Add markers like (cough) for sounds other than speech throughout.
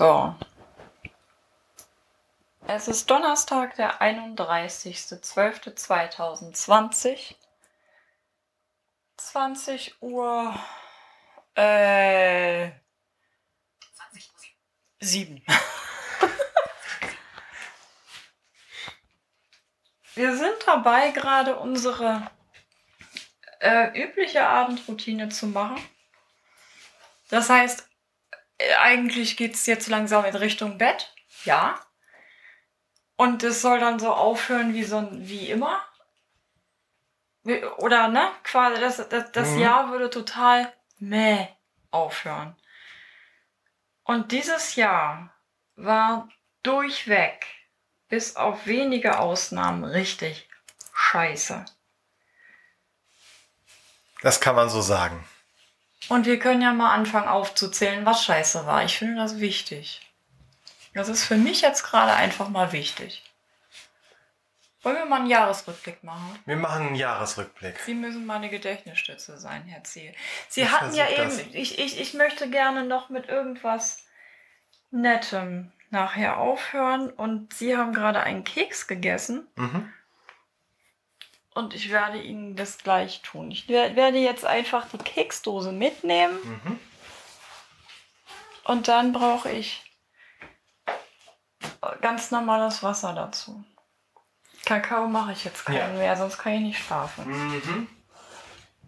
So. Es ist Donnerstag, der 31.12.2020. 20 Uhr. Äh. 7. (laughs) Wir sind dabei, gerade unsere äh, übliche Abendroutine zu machen. Das heißt, eigentlich geht es jetzt langsam in Richtung Bett. Ja. Und es soll dann so aufhören wie so wie immer. Oder ne? Quasi das, das, das Mhm. Jahr würde total meh aufhören. Und dieses Jahr war durchweg, bis auf wenige Ausnahmen, richtig scheiße. Das kann man so sagen. Und wir können ja mal anfangen aufzuzählen, was scheiße war. Ich finde das wichtig. Das ist für mich jetzt gerade einfach mal wichtig. Wollen wir mal einen Jahresrückblick machen? Wir machen einen Jahresrückblick. Sie müssen meine Gedächtnisstütze sein, Herr Ziel. Sie Ich hatten ja eben, ich, ich, ich möchte gerne noch mit irgendwas Nettem nachher aufhören. Und Sie haben gerade einen Keks gegessen. Mhm. Und ich werde Ihnen das gleich tun. Ich wer- werde jetzt einfach die Keksdose mitnehmen. Mhm. Und dann brauche ich ganz normales Wasser dazu. Kakao mache ich jetzt keinen Ja. mehr, sonst kann ich nicht schlafen. Mhm.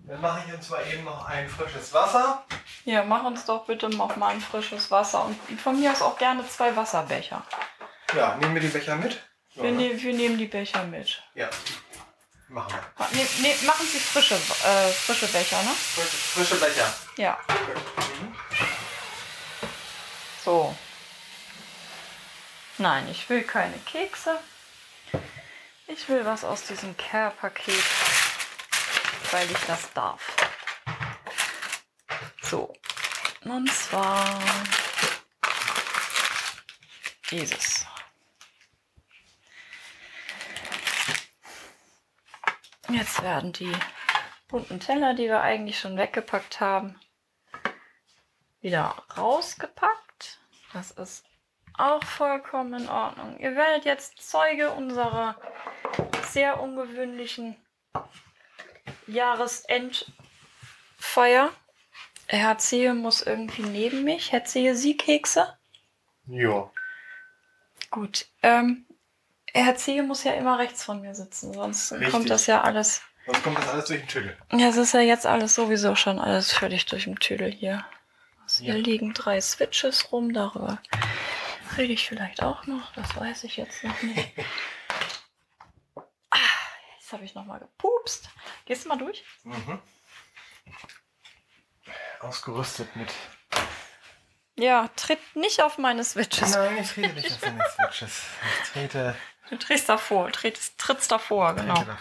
Dann mache ich uns mal eben noch ein frisches Wasser. Ja, mach uns doch bitte noch mal ein frisches Wasser und von mir aus auch gerne zwei Wasserbecher. Ja, nehmen wir die Becher mit. Wir, ne? ne wir nehmen die Becher mit. Ja. Machen wir. Ma- Ne, ne, machen Sie frische, äh, frische Becher, ne? Frische, frische Becher. Ja. Mhm. So. Nein, ich will keine Kekse. Ich will was aus diesem Care-Paket, weil ich das darf. So. Und zwar dieses. Jetzt werden die bunten Teller, die wir eigentlich schon weggepackt haben, wieder rausgepackt. Das ist auch vollkommen in Ordnung. Ihr werdet jetzt Zeuge unserer sehr ungewöhnlichen Jahresendfeier. Herr Zehe muss irgendwie neben mich. Herr Zehe, Sie Kekse? Jo. Gut. Ähm, Herr Zehe muss ja immer rechts von mir sitzen, sonst Richtig. kommt das ja alles. Sonst kommt das alles durch den Tüdel. Ja, es ist ja jetzt alles sowieso schon alles völlig durch den Tüdel hier. Also Hier Ja. liegen drei Switches rum, darüber rede ich vielleicht auch noch, das weiß ich jetzt noch nicht. (laughs) ah, jetzt habe ich noch mal gepupst. Gehst du mal durch? Mhm. Ausgerüstet mit. Ja, tritt nicht auf meine Switches. Nein, ich trete nicht auf deine (laughs) Switches. Ich trete, Du trittst davor, trittst, trittst davor, genau. davor.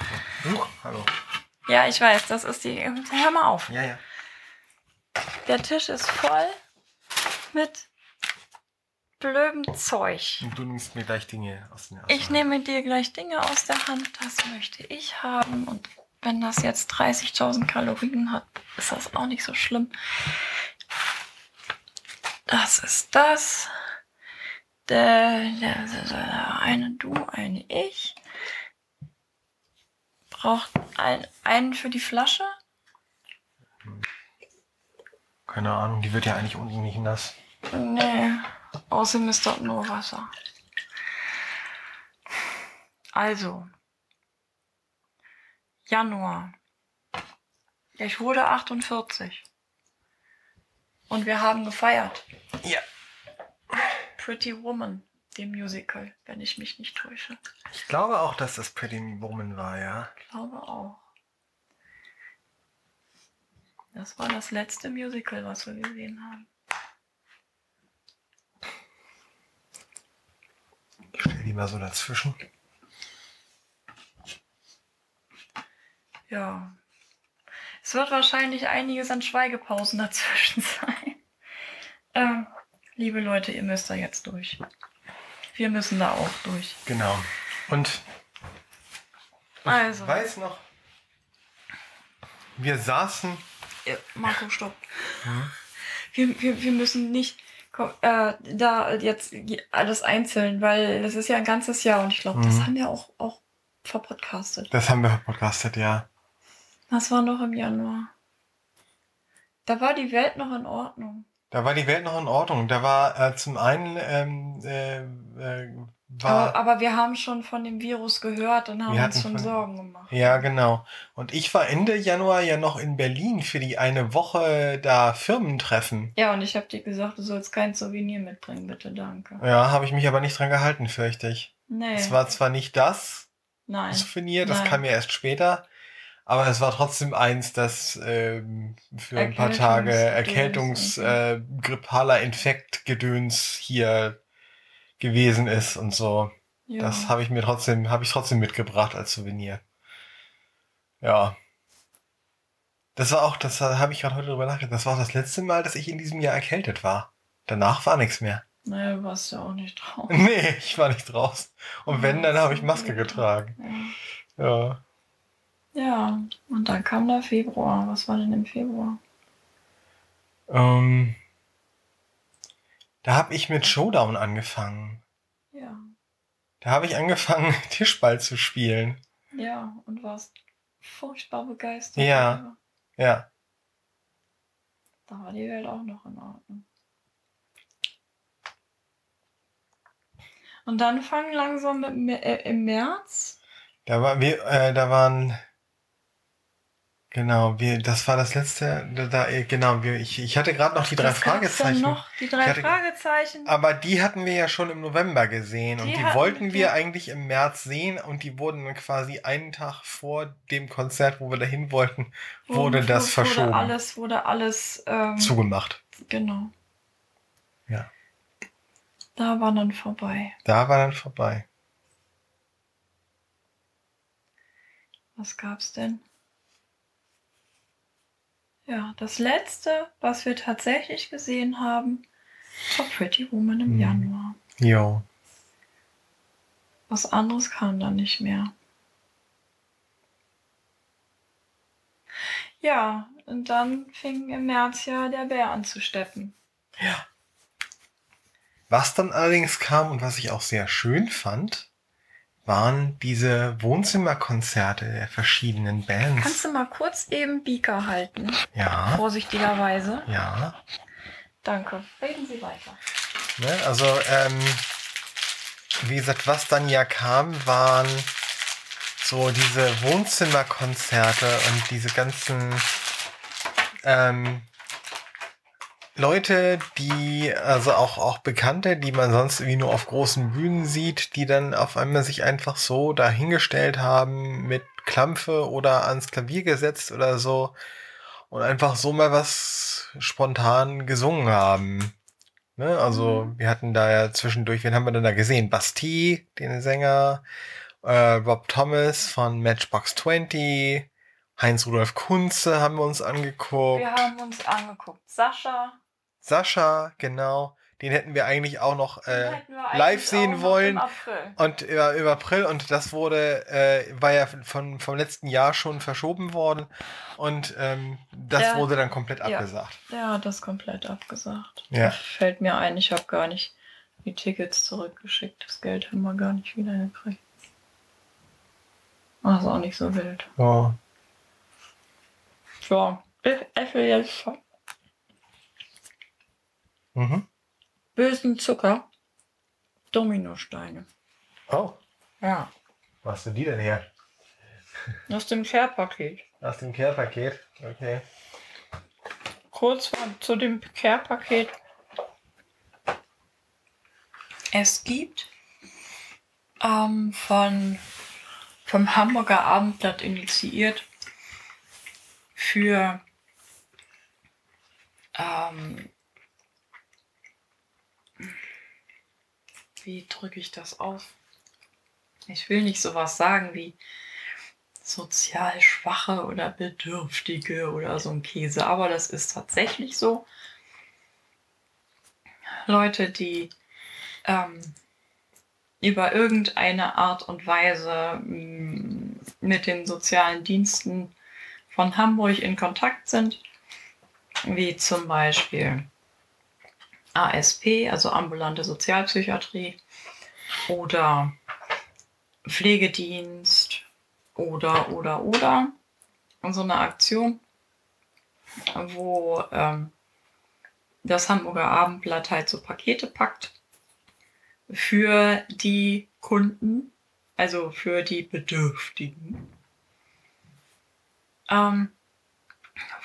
Huch, hallo. Ja, ich weiß, das ist die. Hör mal auf. Ja, ja. Der Tisch ist voll mit blödem Zeug. Und du nimmst mir gleich Dinge aus den Ich nehme dir gleich Dinge aus der Hand, das möchte ich haben. Und wenn das jetzt 30.000 Kalorien hat, ist das auch nicht so schlimm. Das ist das. Eine du, eine ich. Braucht ein, einen für die Flasche. Keine Ahnung, die wird ja eigentlich unten nicht nass. Nee, außerdem ist dort nur Wasser. Also, Januar. Ich wurde 48. Und wir haben gefeiert. Ja. Pretty Woman, dem Musical, wenn ich mich nicht täusche. Ich glaube auch, dass das Pretty Woman war, ja. Ich glaube auch. Das war das letzte Musical, was wir gesehen haben. Ich stell die mal so dazwischen. Ja. Es wird wahrscheinlich einiges an Schweigepausen dazwischen (laughs) sein. Ähm, liebe Leute, ihr müsst da jetzt durch. Wir müssen da auch durch. Genau. Und Also, weiß noch, wir saßen. Marco, stopp. Wir, wir, wir müssen nicht äh, da jetzt alles einzeln, weil das ist ja ein ganzes Jahr und ich glaube, das Mhm. haben wir auch, auch verpodcastet. Das haben wir podcastet, ja. Das war noch im Januar. Da war die Welt noch in Ordnung. Da war die Welt noch in Ordnung. Da war äh, zum einen ähm, äh, äh, war Aber, aber wir haben schon von dem Virus gehört und haben uns schon von- Sorgen gemacht. Ja, genau. Und ich war Ende Januar ja noch in Berlin für die eine Woche da Firmentreffen. Ja, und ich habe dir gesagt, du sollst kein Souvenir mitbringen, bitte, danke. Ja, habe ich mich aber nicht dran gehalten, fürchte ich. Nee. Es war zwar nicht das Nein. Souvenir, das Nein. kam ja erst später, aber es war trotzdem eins, das ähm, für ein paar Tage Erkältungs- Erkältungs-, äh, Infektgedöns hier gewesen ist und so. Ja. Das habe ich mir trotzdem, habe ich trotzdem mitgebracht als Souvenir. Ja. Das war auch, das habe ich gerade heute drüber nachgedacht. Das war auch das letzte Mal, dass ich in diesem Jahr erkältet war. Danach war nichts mehr. Naja, du warst ja auch nicht drauf. (laughs) Nee, ich war nicht draußen. Und wenn, dann habe ich Maske getragen. Ja. Ja. Ja, und dann kam der Februar. Was war denn im Februar? Ähm, da habe ich mit Showdown angefangen. Ja. Da habe ich angefangen, (laughs) Tischball zu spielen. Ja, und warst furchtbar begeistert. Ja. Ja. Da war die Welt auch noch in Ordnung. Und dann fangen langsam mit, äh, im März. Da war wir, äh, da waren genau, wir, das war das letzte, da, äh, genau, wir, ich, ich hatte gerade noch die drei gab's Fragezeichen. Noch die drei hatte- Fragezeichen. Aber die hatten wir ja schon im November gesehen und Die die hatten wollten wir- wir eigentlich im März sehen und die wurden dann quasi einen Tag vor dem Konzert, wo wir dahin wollten, wurde Wurde- das wurde verschoben, alles, wurde alles ähm, zugemacht. Genau. Ja. Da war dann vorbei. Da war dann vorbei. Was gab's denn? Ja, das letzte, was wir tatsächlich gesehen haben, war Pretty Woman im Hm. Januar. Jo. Was anderes kam dann nicht mehr. Ja, und dann fing im März ja der Bär an zu steppen. Ja. Was dann allerdings kam und was ich auch sehr schön fand, waren diese Wohnzimmerkonzerte der verschiedenen Bands. Kannst du mal kurz eben Beaker halten? ja, Vorsichtigerweise. ja. Danke. Reden Sie weiter. Ne, also, ähm, wie gesagt, was dann ja kam, waren so diese Wohnzimmerkonzerte und diese ganzen ähm, Leute, die, also auch, auch Bekannte, die man sonst irgendwie nur auf großen Bühnen sieht, die dann auf einmal sich einfach so dahingestellt haben mit Klampfe oder ans Klavier gesetzt oder so und einfach so mal was spontan gesungen haben. Ne? Also Mhm. wir hatten da ja zwischendurch, wen haben wir denn da gesehen? Bastille, den Sänger, äh, Rob Thomas von Matchbox 20, Heinz Rudolf Kunze haben wir uns angeguckt. Wir haben uns angeguckt. Sascha. Sascha, genau. Den hätten wir eigentlich auch noch äh, live sehen wollen. Und über, über April und das wurde, äh, war ja von, vom letzten Jahr schon verschoben worden und ähm, das Ja. wurde dann komplett Ja. abgesagt. Hat das komplett abgesagt. Ja. Fällt mir ein, ich habe gar nicht die Tickets zurückgeschickt. Das Geld haben wir gar nicht wieder gekriegt. Also auch nicht so wild. Ja. Ja, ich esse jetzt Mhm. bösen Zucker. Dominosteine. Oh, Ja. wo hast du die denn her? Aus dem Care-Paket. Aus dem Care-Paket. Okay. Kurz vor- zu dem Care-Paket. Es gibt ähm, von, vom Hamburger Abendblatt initiiert für ähm, wie drücke ich das aus? Ich will nicht sowas sagen wie sozial Schwache oder Bedürftige oder so ein Käse, aber das ist tatsächlich so. Leute, die ähm, über irgendeine Art und Weise mh, mit den sozialen Diensten von Hamburg in Kontakt sind, wie zum Beispiel ASP, also ambulante Sozialpsychiatrie oder Pflegedienst oder, oder, oder. Und so eine Aktion, wo ähm, das Hamburger Abendblatt halt so Pakete packt für die Kunden, also für die Bedürftigen. Ähm,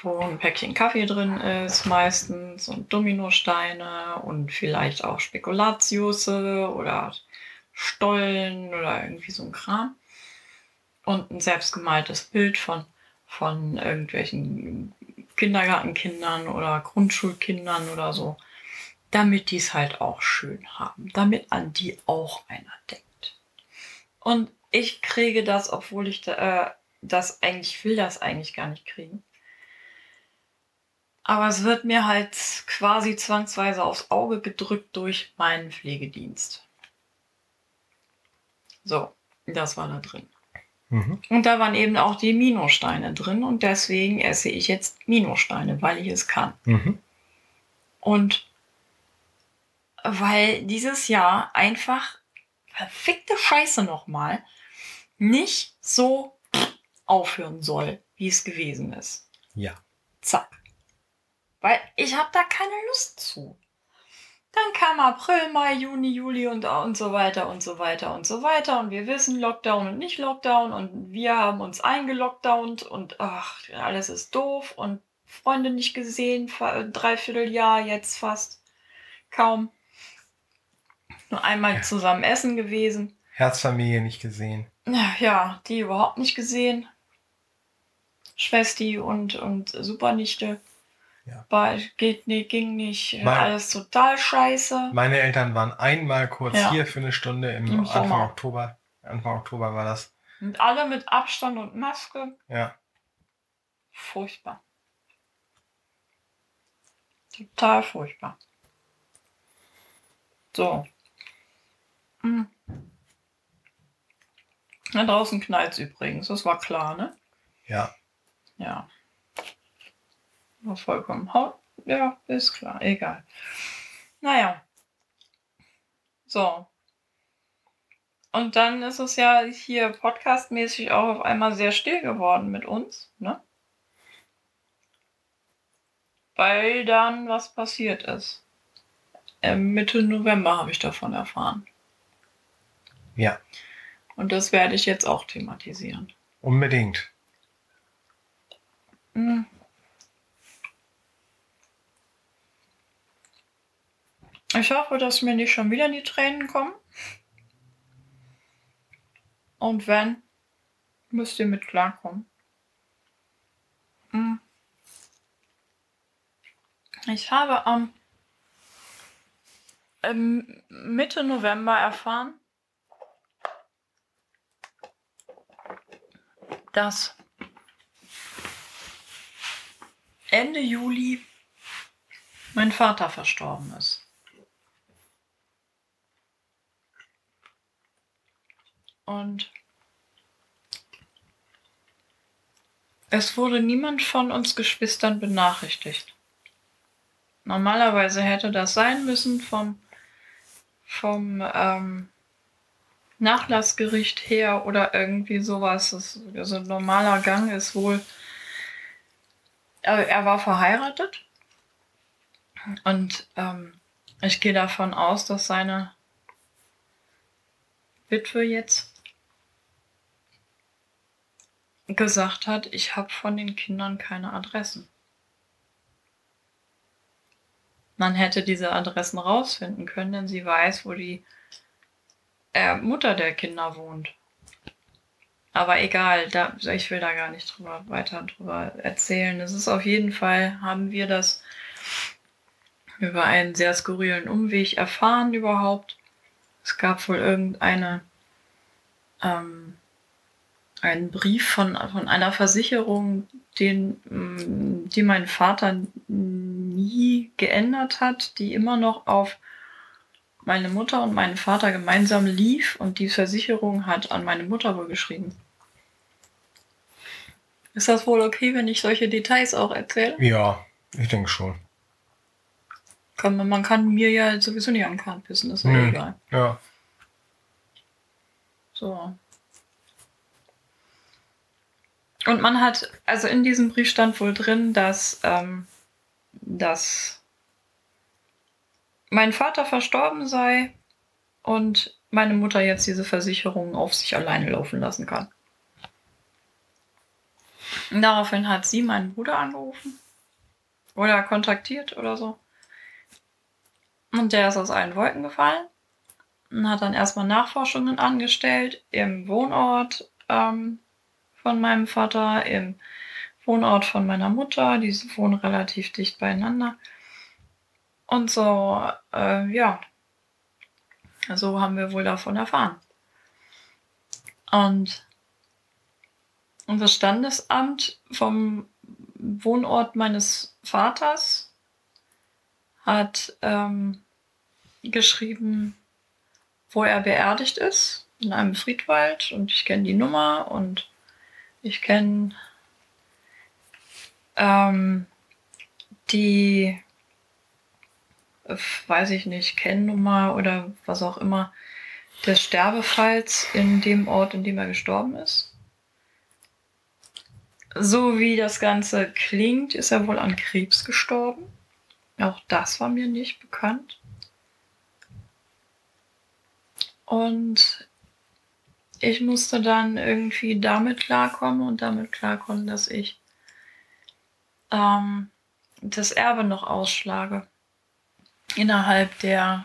wo ein Päckchen Kaffee drin ist, meistens und Dominosteine und vielleicht auch Spekulatius oder Stollen oder irgendwie so ein Kram. Und ein selbstgemaltes Bild von, von irgendwelchen Kindergartenkindern oder Grundschulkindern oder so, damit die es halt auch schön haben, damit an die auch einer denkt. Und ich kriege das, obwohl ich da, äh, das eigentlich will, das eigentlich gar nicht kriegen. Aber es wird mir halt quasi zwangsweise aufs Auge gedrückt durch meinen Pflegedienst. So, das war da drin. Mhm. Und da waren eben auch die Minosteine drin und deswegen esse ich jetzt Minosteine, weil ich es kann. Mhm. Und weil dieses Jahr einfach verfickte Scheiße nochmal nicht so aufhören soll, wie es gewesen ist. Ja. Zack. Weil ich habe da keine Lust zu. Dann kam April, Mai, Juni, Juli und, und so weiter und so weiter und so weiter. Und wir wissen Lockdown und nicht Lockdown. Und wir haben uns eingelockdownt und ach, alles ist doof. Und Freunde nicht gesehen, dreiviertel Jahr jetzt fast. Kaum. Nur einmal ja. zusammen essen gewesen. Herzfamilie nicht gesehen. Ja, die überhaupt nicht gesehen. Schwesti und, und Supernichte. Ja. War, geht nicht, ging nicht, mein, alles total scheiße. Meine Eltern waren einmal kurz ja. hier für eine Stunde im, Im Anfang Sommer. Oktober. Anfang Oktober war das. Und alle mit Abstand und Maske. Ja. Furchtbar. Total furchtbar. So. Hm. Da draußen knallt es übrigens, das war klar, ne? Ja. Ja. War vollkommen. Ja, ist klar, egal. Naja. So. Und dann ist es ja hier podcastmäßig auch auf einmal sehr still geworden mit uns, ne? Weil dann was passiert ist. Ähm, Mitte November habe ich davon erfahren. Ja. Und das werde ich jetzt auch thematisieren. Unbedingt. Ich hoffe, dass mir nicht schon wieder die Tränen kommen. Und wenn, müsst ihr mit klarkommen. Hm. Ich habe am ähm, Mitte November erfahren, dass Ende Juli mein Vater verstorben ist. Und es wurde niemand von uns Geschwistern benachrichtigt. Normalerweise hätte das sein müssen vom, vom ähm, Nachlassgericht her oder irgendwie sowas. Das, also normaler Gang ist wohl, er war verheiratet und ähm, ich gehe davon aus, dass seine Witwe jetzt gesagt hat, ich habe von den Kindern keine Adressen. Man hätte diese Adressen rausfinden können, denn sie weiß, wo die äh, Mutter der Kinder wohnt. Aber egal, da, ich will da gar nicht drüber, weiter drüber erzählen. Es ist auf jeden Fall, haben wir das über einen sehr skurrilen Umweg erfahren überhaupt. Es gab wohl irgendeine ähm, einen Brief von, von einer Versicherung, den, mm, die mein Vater nie geändert hat, die immer noch auf meine Mutter und meinen Vater gemeinsam lief und die Versicherung hat an meine Mutter wohl geschrieben. Ist das wohl okay, wenn ich solche Details auch erzähle? Ja, ich denke schon. Kann man, man kann mir ja sowieso nicht an den Kahn pissen, ist ja Nö. egal. Ja. So. Und man hat, also in diesem Brief stand wohl drin, dass, ähm, dass mein Vater verstorben sei und meine Mutter jetzt diese Versicherung auf sich alleine laufen lassen kann. Und daraufhin hat sie meinen Bruder angerufen oder kontaktiert oder so. Und der ist aus allen Wolken gefallen und hat dann erstmal Nachforschungen angestellt im Wohnort ähm, von meinem Vater, im Wohnort von meiner Mutter. Die wohnen relativ dicht beieinander. Und so, äh, ja, so haben wir wohl davon erfahren. Und unser Standesamt vom Wohnort meines Vaters hat ähm, geschrieben, wo er beerdigt ist, in einem Friedwald. Und ich kenne die Nummer und ich kenne ähm, die, weiß ich nicht, Kennnummer oder was auch immer, des Sterbefalls in dem Ort, in dem er gestorben ist. So wie das Ganze klingt, ist er wohl an Krebs gestorben. Auch das war mir nicht bekannt. Und ich musste dann irgendwie damit klarkommen und damit klarkommen, dass ich ähm, das Erbe noch ausschlage. Innerhalb der,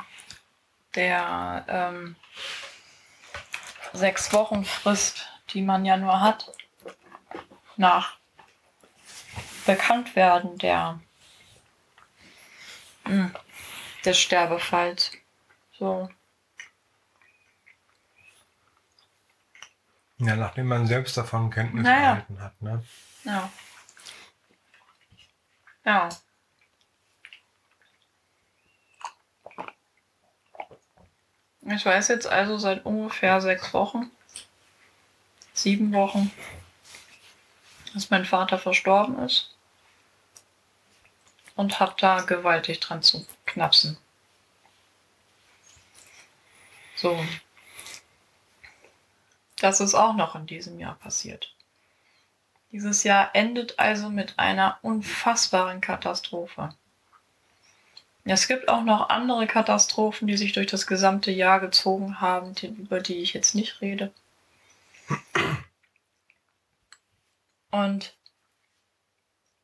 der ähm, sechs Wochen Frist, die man ja nur hat, nach Bekanntwerden der, mh, des Sterbefalls. So. Ja, nachdem man selbst davon Kenntnis Naja. erhalten hat, ne? Ja. Ja. Ich weiß jetzt also seit ungefähr sechs Wochen, sieben Wochen, dass mein Vater verstorben ist. Und hab da gewaltig dran zu knapsen. So. Das ist auch noch in diesem Jahr passiert. Dieses Jahr endet also mit einer unfassbaren Katastrophe. Es gibt auch noch andere Katastrophen, die sich durch das gesamte Jahr gezogen haben, die, über die ich jetzt nicht rede. Und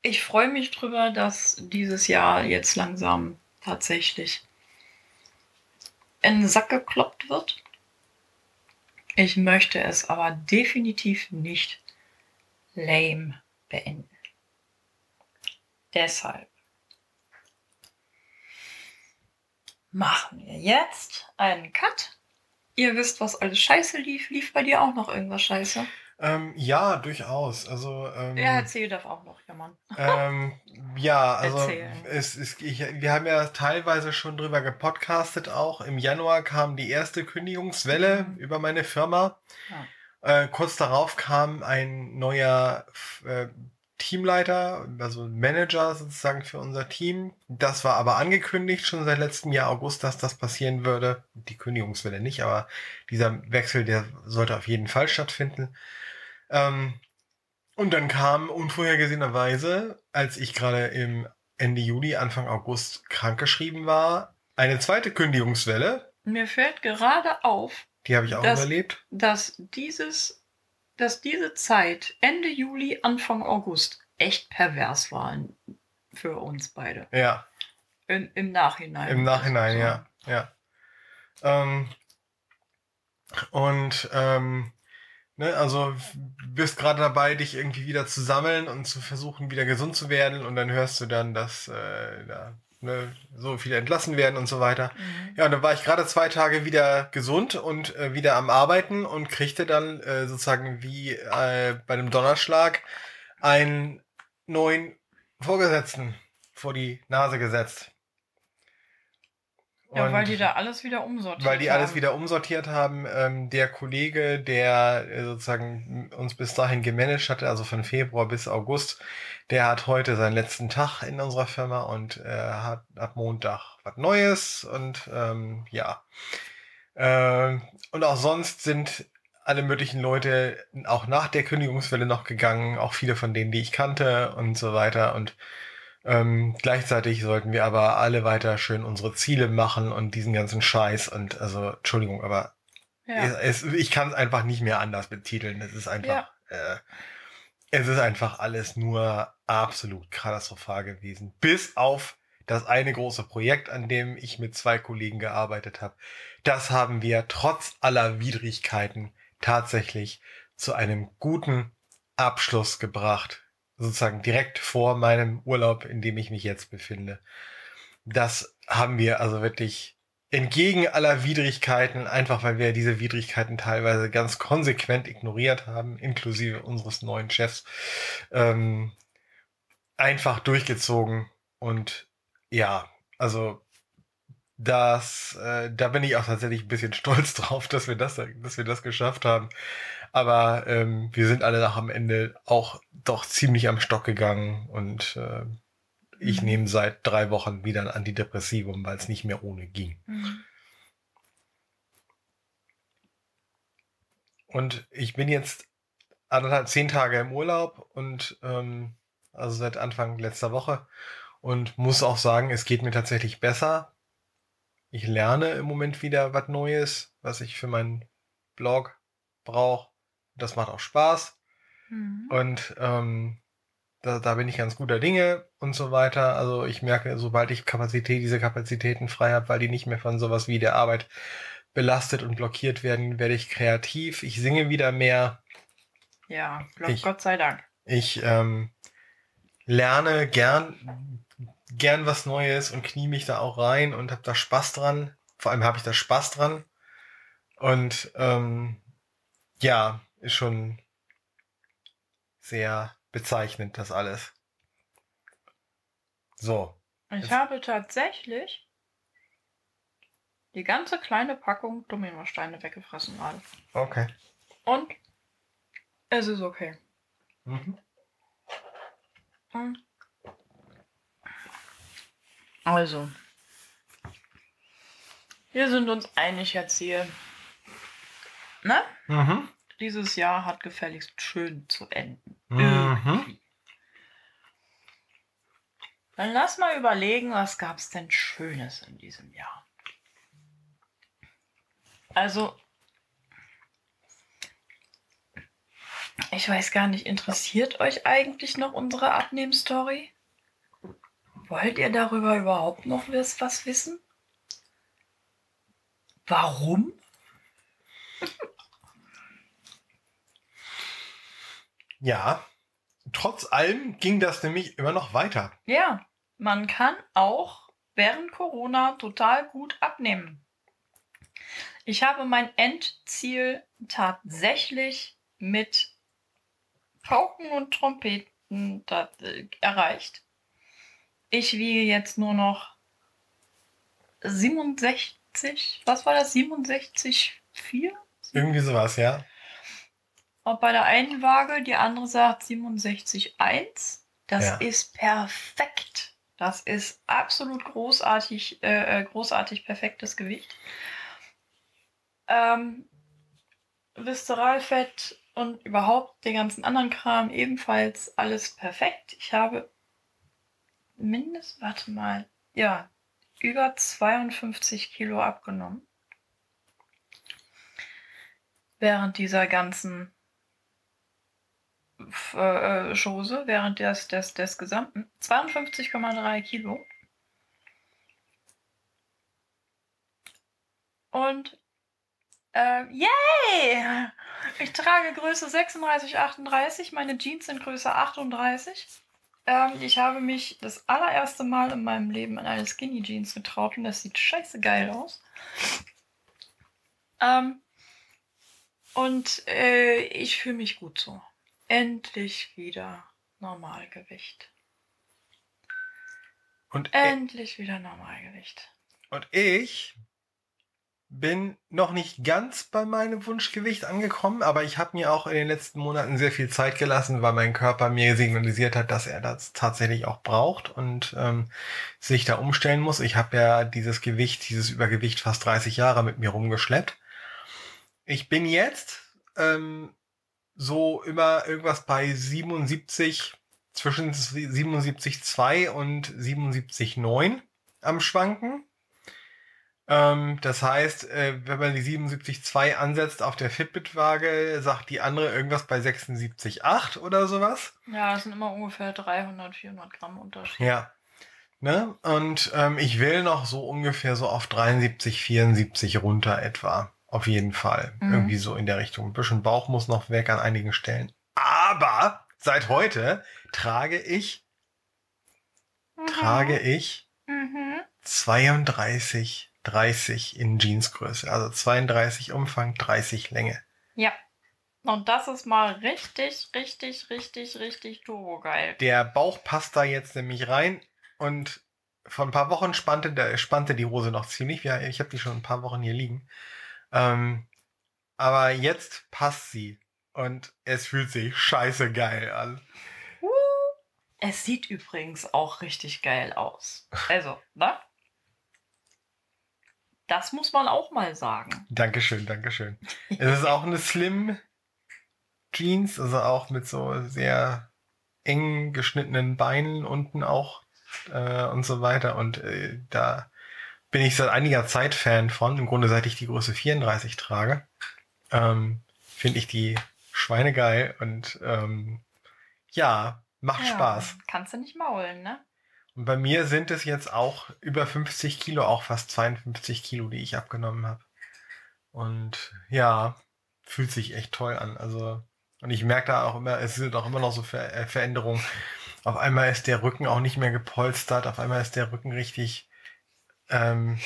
ich freue mich drüber, dass dieses Jahr jetzt langsam tatsächlich in den Sack gekloppt wird. Ich möchte es aber definitiv nicht lame beenden. Deshalb machen wir jetzt einen Cut. Ihr wisst, was alles scheiße lief. Lief bei dir auch noch irgendwas scheiße? Ähm, ja, durchaus. Also, ähm, Ja, erzähl darf auch noch jammern. ähm, ja, also es ist, ich, wir haben ja teilweise schon drüber gepodcastet auch. Im Januar kam die erste Kündigungswelle Mhm. über meine Firma. Äh, kurz darauf kam ein neuer äh, Teamleiter, also Manager sozusagen für unser Team. Das war aber angekündigt schon seit letztem Jahr August, dass das passieren würde. Die Kündigungswelle nicht, aber dieser Wechsel, der sollte auf jeden Fall stattfinden. Ähm, und dann kam unvorhergesehenerweise, als ich gerade im Ende Juli, Anfang August krankgeschrieben war, eine zweite Kündigungswelle. Mir fällt gerade auf, Die habe ich auch Das- überlebt. dass dieses, dass diese Zeit Ende Juli, Anfang August echt pervers war für uns beide. Ja. In, Im Nachhinein. Im Nachhinein, So. ja. ja. Ähm, und ähm, ne, also bist gerade dabei, dich irgendwie wieder zu sammeln und zu versuchen, wieder gesund zu werden. Und dann hörst du dann, dass äh, da, ne, so viele entlassen werden und so weiter. Mhm. Ja, und dann war ich gerade zwei Tage wieder gesund und äh, wieder am Arbeiten und kriegte dann äh, sozusagen wie äh, bei einem Donnerschlag einen neuen Vorgesetzten vor die Nase gesetzt. Ja, weil die da alles wieder umsortiert weil die alles haben. wieder umsortiert haben. Ähm, der Kollege, der äh, sozusagen uns bis dahin gemanagt hatte, also von Februar bis August, der hat heute seinen letzten Tag in unserer Firma und äh, hat ab Montag was Neues und ähm, ja. Ähm, und auch sonst sind alle möglichen Leute auch nach der Kündigungswelle noch gegangen, auch viele von denen, die ich kannte und so weiter. Und ähm, gleichzeitig sollten wir aber alle weiter schön unsere Ziele machen und diesen ganzen Scheiß und also Entschuldigung, aber Ja. es, es, ich kann es einfach nicht mehr anders betiteln. Es ist einfach, äh, es ist einfach alles nur absolut katastrophal gewesen. Bis auf das eine große Projekt, an dem ich mit zwei Kollegen gearbeitet habe. Das haben wir trotz aller Widrigkeiten tatsächlich zu einem guten Abschluss gebracht. Sozusagen direkt vor meinem Urlaub, in dem ich mich jetzt befinde. Das haben wir also wirklich entgegen aller Widrigkeiten, einfach weil wir diese Widrigkeiten teilweise ganz konsequent ignoriert haben, inklusive unseres neuen Chefs, ähm, einfach durchgezogen. Und ja, also das, äh, da bin ich auch tatsächlich ein bisschen (laughs) stolz drauf, dass wir das, dass wir das geschafft haben. Aber ähm, wir sind alle nach am Ende auch doch ziemlich am Stock gegangen und äh, ich Mhm. nehme seit drei Wochen wieder ein Antidepressivum, weil es nicht mehr ohne ging. Mhm. Und ich bin jetzt anderthalb, zehn Tage im Urlaub und ähm, also seit Anfang letzter Woche und muss auch sagen, es geht mir tatsächlich besser. Ich lerne im Moment wieder was Neues, was ich für meinen Blog brauche. Das macht auch Spaß. Mhm. Und ähm, da, da bin ich ganz guter Dinge und so weiter. Also ich merke, sobald ich Kapazität, diese Kapazitäten frei habe, weil die nicht mehr von sowas wie der Arbeit belastet und blockiert werden, werde ich kreativ. Ich singe wieder mehr. Ja, Gott, Ich- Gott sei Dank. Ich ähm, lerne gern, gern was Neues und knie mich da auch rein und habe da Spaß dran. Vor allem habe ich da Spaß dran. Und ähm, ja, ist schon sehr bezeichnend, das alles. So. Ich Jetzt- habe tatsächlich die ganze kleine Packung Dominosteine weggefressen gerade. Okay. Und es ist okay. Mhm. Hm. Also, wir sind uns einig jetzt hier. Ne? Mhm. Dieses Jahr hat gefälligst schön zu enden. Mhm. Dann lass mal überlegen, was gab's denn Schönes in diesem Jahr? Also, ich weiß gar nicht, interessiert euch eigentlich noch unsere Abnehmstory? Wollt ihr darüber überhaupt noch was wissen? Warum? Ja. Trotz allem ging das nämlich immer noch weiter. Ja, man kann auch während Corona total gut abnehmen. Ich habe mein Endziel tatsächlich mit Pauken und Trompeten äh, erreicht. Ich wiege jetzt nur noch 67, was war das? 67,4? Irgendwie sowas, ja. Und bei der einen Waage, die andere sagt 67,1. Das Ja. ist perfekt. Das ist absolut großartig, äh, äh, großartig perfektes Gewicht. Ähm, Viszeralfett und überhaupt den ganzen anderen Kram ebenfalls alles perfekt. Ich habe mindestens, warte mal, ja, über 52 Kilo abgenommen. Während dieser ganzen äh, während des, des, des gesamten 52,3 Kilo. Und äh, yay! Ich trage Größe 36, 38, meine Jeans sind Größe 38. Ähm, ich habe mich das allererste Mal in meinem Leben in eine Skinny Jeans getraut und das sieht scheiße geil aus. Ähm, und äh, ich fühle mich gut so. Endlich wieder Normalgewicht. Und, äh, Endlich wieder Normalgewicht. Und ich bin noch nicht ganz bei meinem Wunschgewicht angekommen, aber ich habe mir auch in den letzten Monaten sehr viel Zeit gelassen, weil mein Körper mir signalisiert hat, dass er das tatsächlich auch braucht und ähm, sich da umstellen muss. Ich habe ja dieses Gewicht, dieses Übergewicht fast 30 Jahre mit mir rumgeschleppt. Ich bin jetzt ähm, so immer irgendwas bei 77, zwischen 77,2 und 77,9 am Schwanken. Ähm, das heißt, äh, wenn man die 77,2 ansetzt auf der Fitbit-Waage, sagt die andere irgendwas bei 76,8 oder sowas. Ja, das sind immer ungefähr 300, 400 Gramm Unterschied. Ja. Ne? Und ähm, ich will noch so ungefähr so auf 73, 74 runter etwa. Auf jeden Fall. Mhm. Irgendwie so in der Richtung. Ein bisschen Bauch muss noch weg an einigen Stellen. Aber seit heute trage ich, mhm. trage ich mhm. 32 30 in Jeansgröße. Also 32 Umfang, 30 Länge. Ja. Und das ist mal richtig, richtig, richtig, richtig turbo geil. Der Bauch passt da jetzt nämlich rein und vor ein paar Wochen spannte, der, spannte die Hose noch ziemlich. Ja, ich habe die schon ein paar Wochen hier liegen. Ähm, aber jetzt passt sie und es fühlt sich scheiße geil an. Es sieht übrigens auch richtig geil aus. Also, ne? Das muss man auch mal sagen. Dankeschön, Dankeschön. (laughs) es ist auch eine Slim Jeans, also auch mit so sehr eng geschnittenen Beinen unten auch äh, und so weiter. Und äh, da bin ich seit einiger Zeit Fan von. Im Grunde seit ich die Größe 34 trage, ähm, finde ich die Schweine geil und ähm, ja, macht ja, Spaß. Kannst du nicht maulen, ne? Und bei mir sind es jetzt auch über 50 Kilo, auch fast 52 Kilo, die ich abgenommen habe. Und ja, fühlt sich echt toll an. Also, und ich merke da auch immer, es sind auch immer noch so Ver äh, Veränderungen. Auf einmal ist der Rücken auch nicht mehr gepolstert, auf einmal ist der Rücken richtig ähm,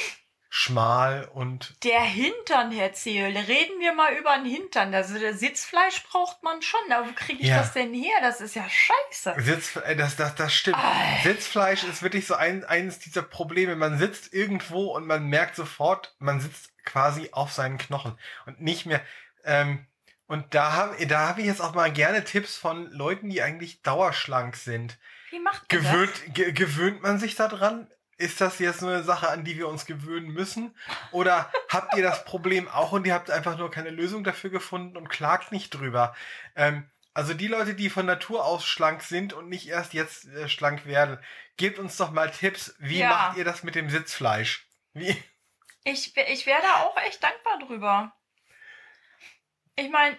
schmal und. Der Hintern, Herr Zehl, reden wir mal über den Hintern. Also der Sitzfleisch braucht man schon. Aber wo kriege ich ja. das denn her? Das ist ja scheiße. Sitz, äh, das, das, das stimmt. Alter. Sitzfleisch ist wirklich so ein, eines dieser Probleme. Man sitzt irgendwo und man merkt sofort, man sitzt quasi auf seinen Knochen und nicht mehr. Ähm, und da habe da hab ich jetzt auch mal gerne Tipps von Leuten, die eigentlich dauerschlank sind. Wie macht man gewöhnt, das? Ge gewöhnt man sich daran? Ist das jetzt nur eine Sache, an die wir uns gewöhnen müssen? Oder habt ihr das Problem auch und ihr habt einfach nur keine Lösung dafür gefunden und klagt nicht drüber? Ähm, also die Leute, die von Natur aus schlank sind und nicht erst jetzt äh, schlank werden, gebt uns doch mal Tipps. Wie ja. macht ihr das mit dem Sitzfleisch? Wie? Ich, ich wäre da auch echt dankbar drüber. Ich meine,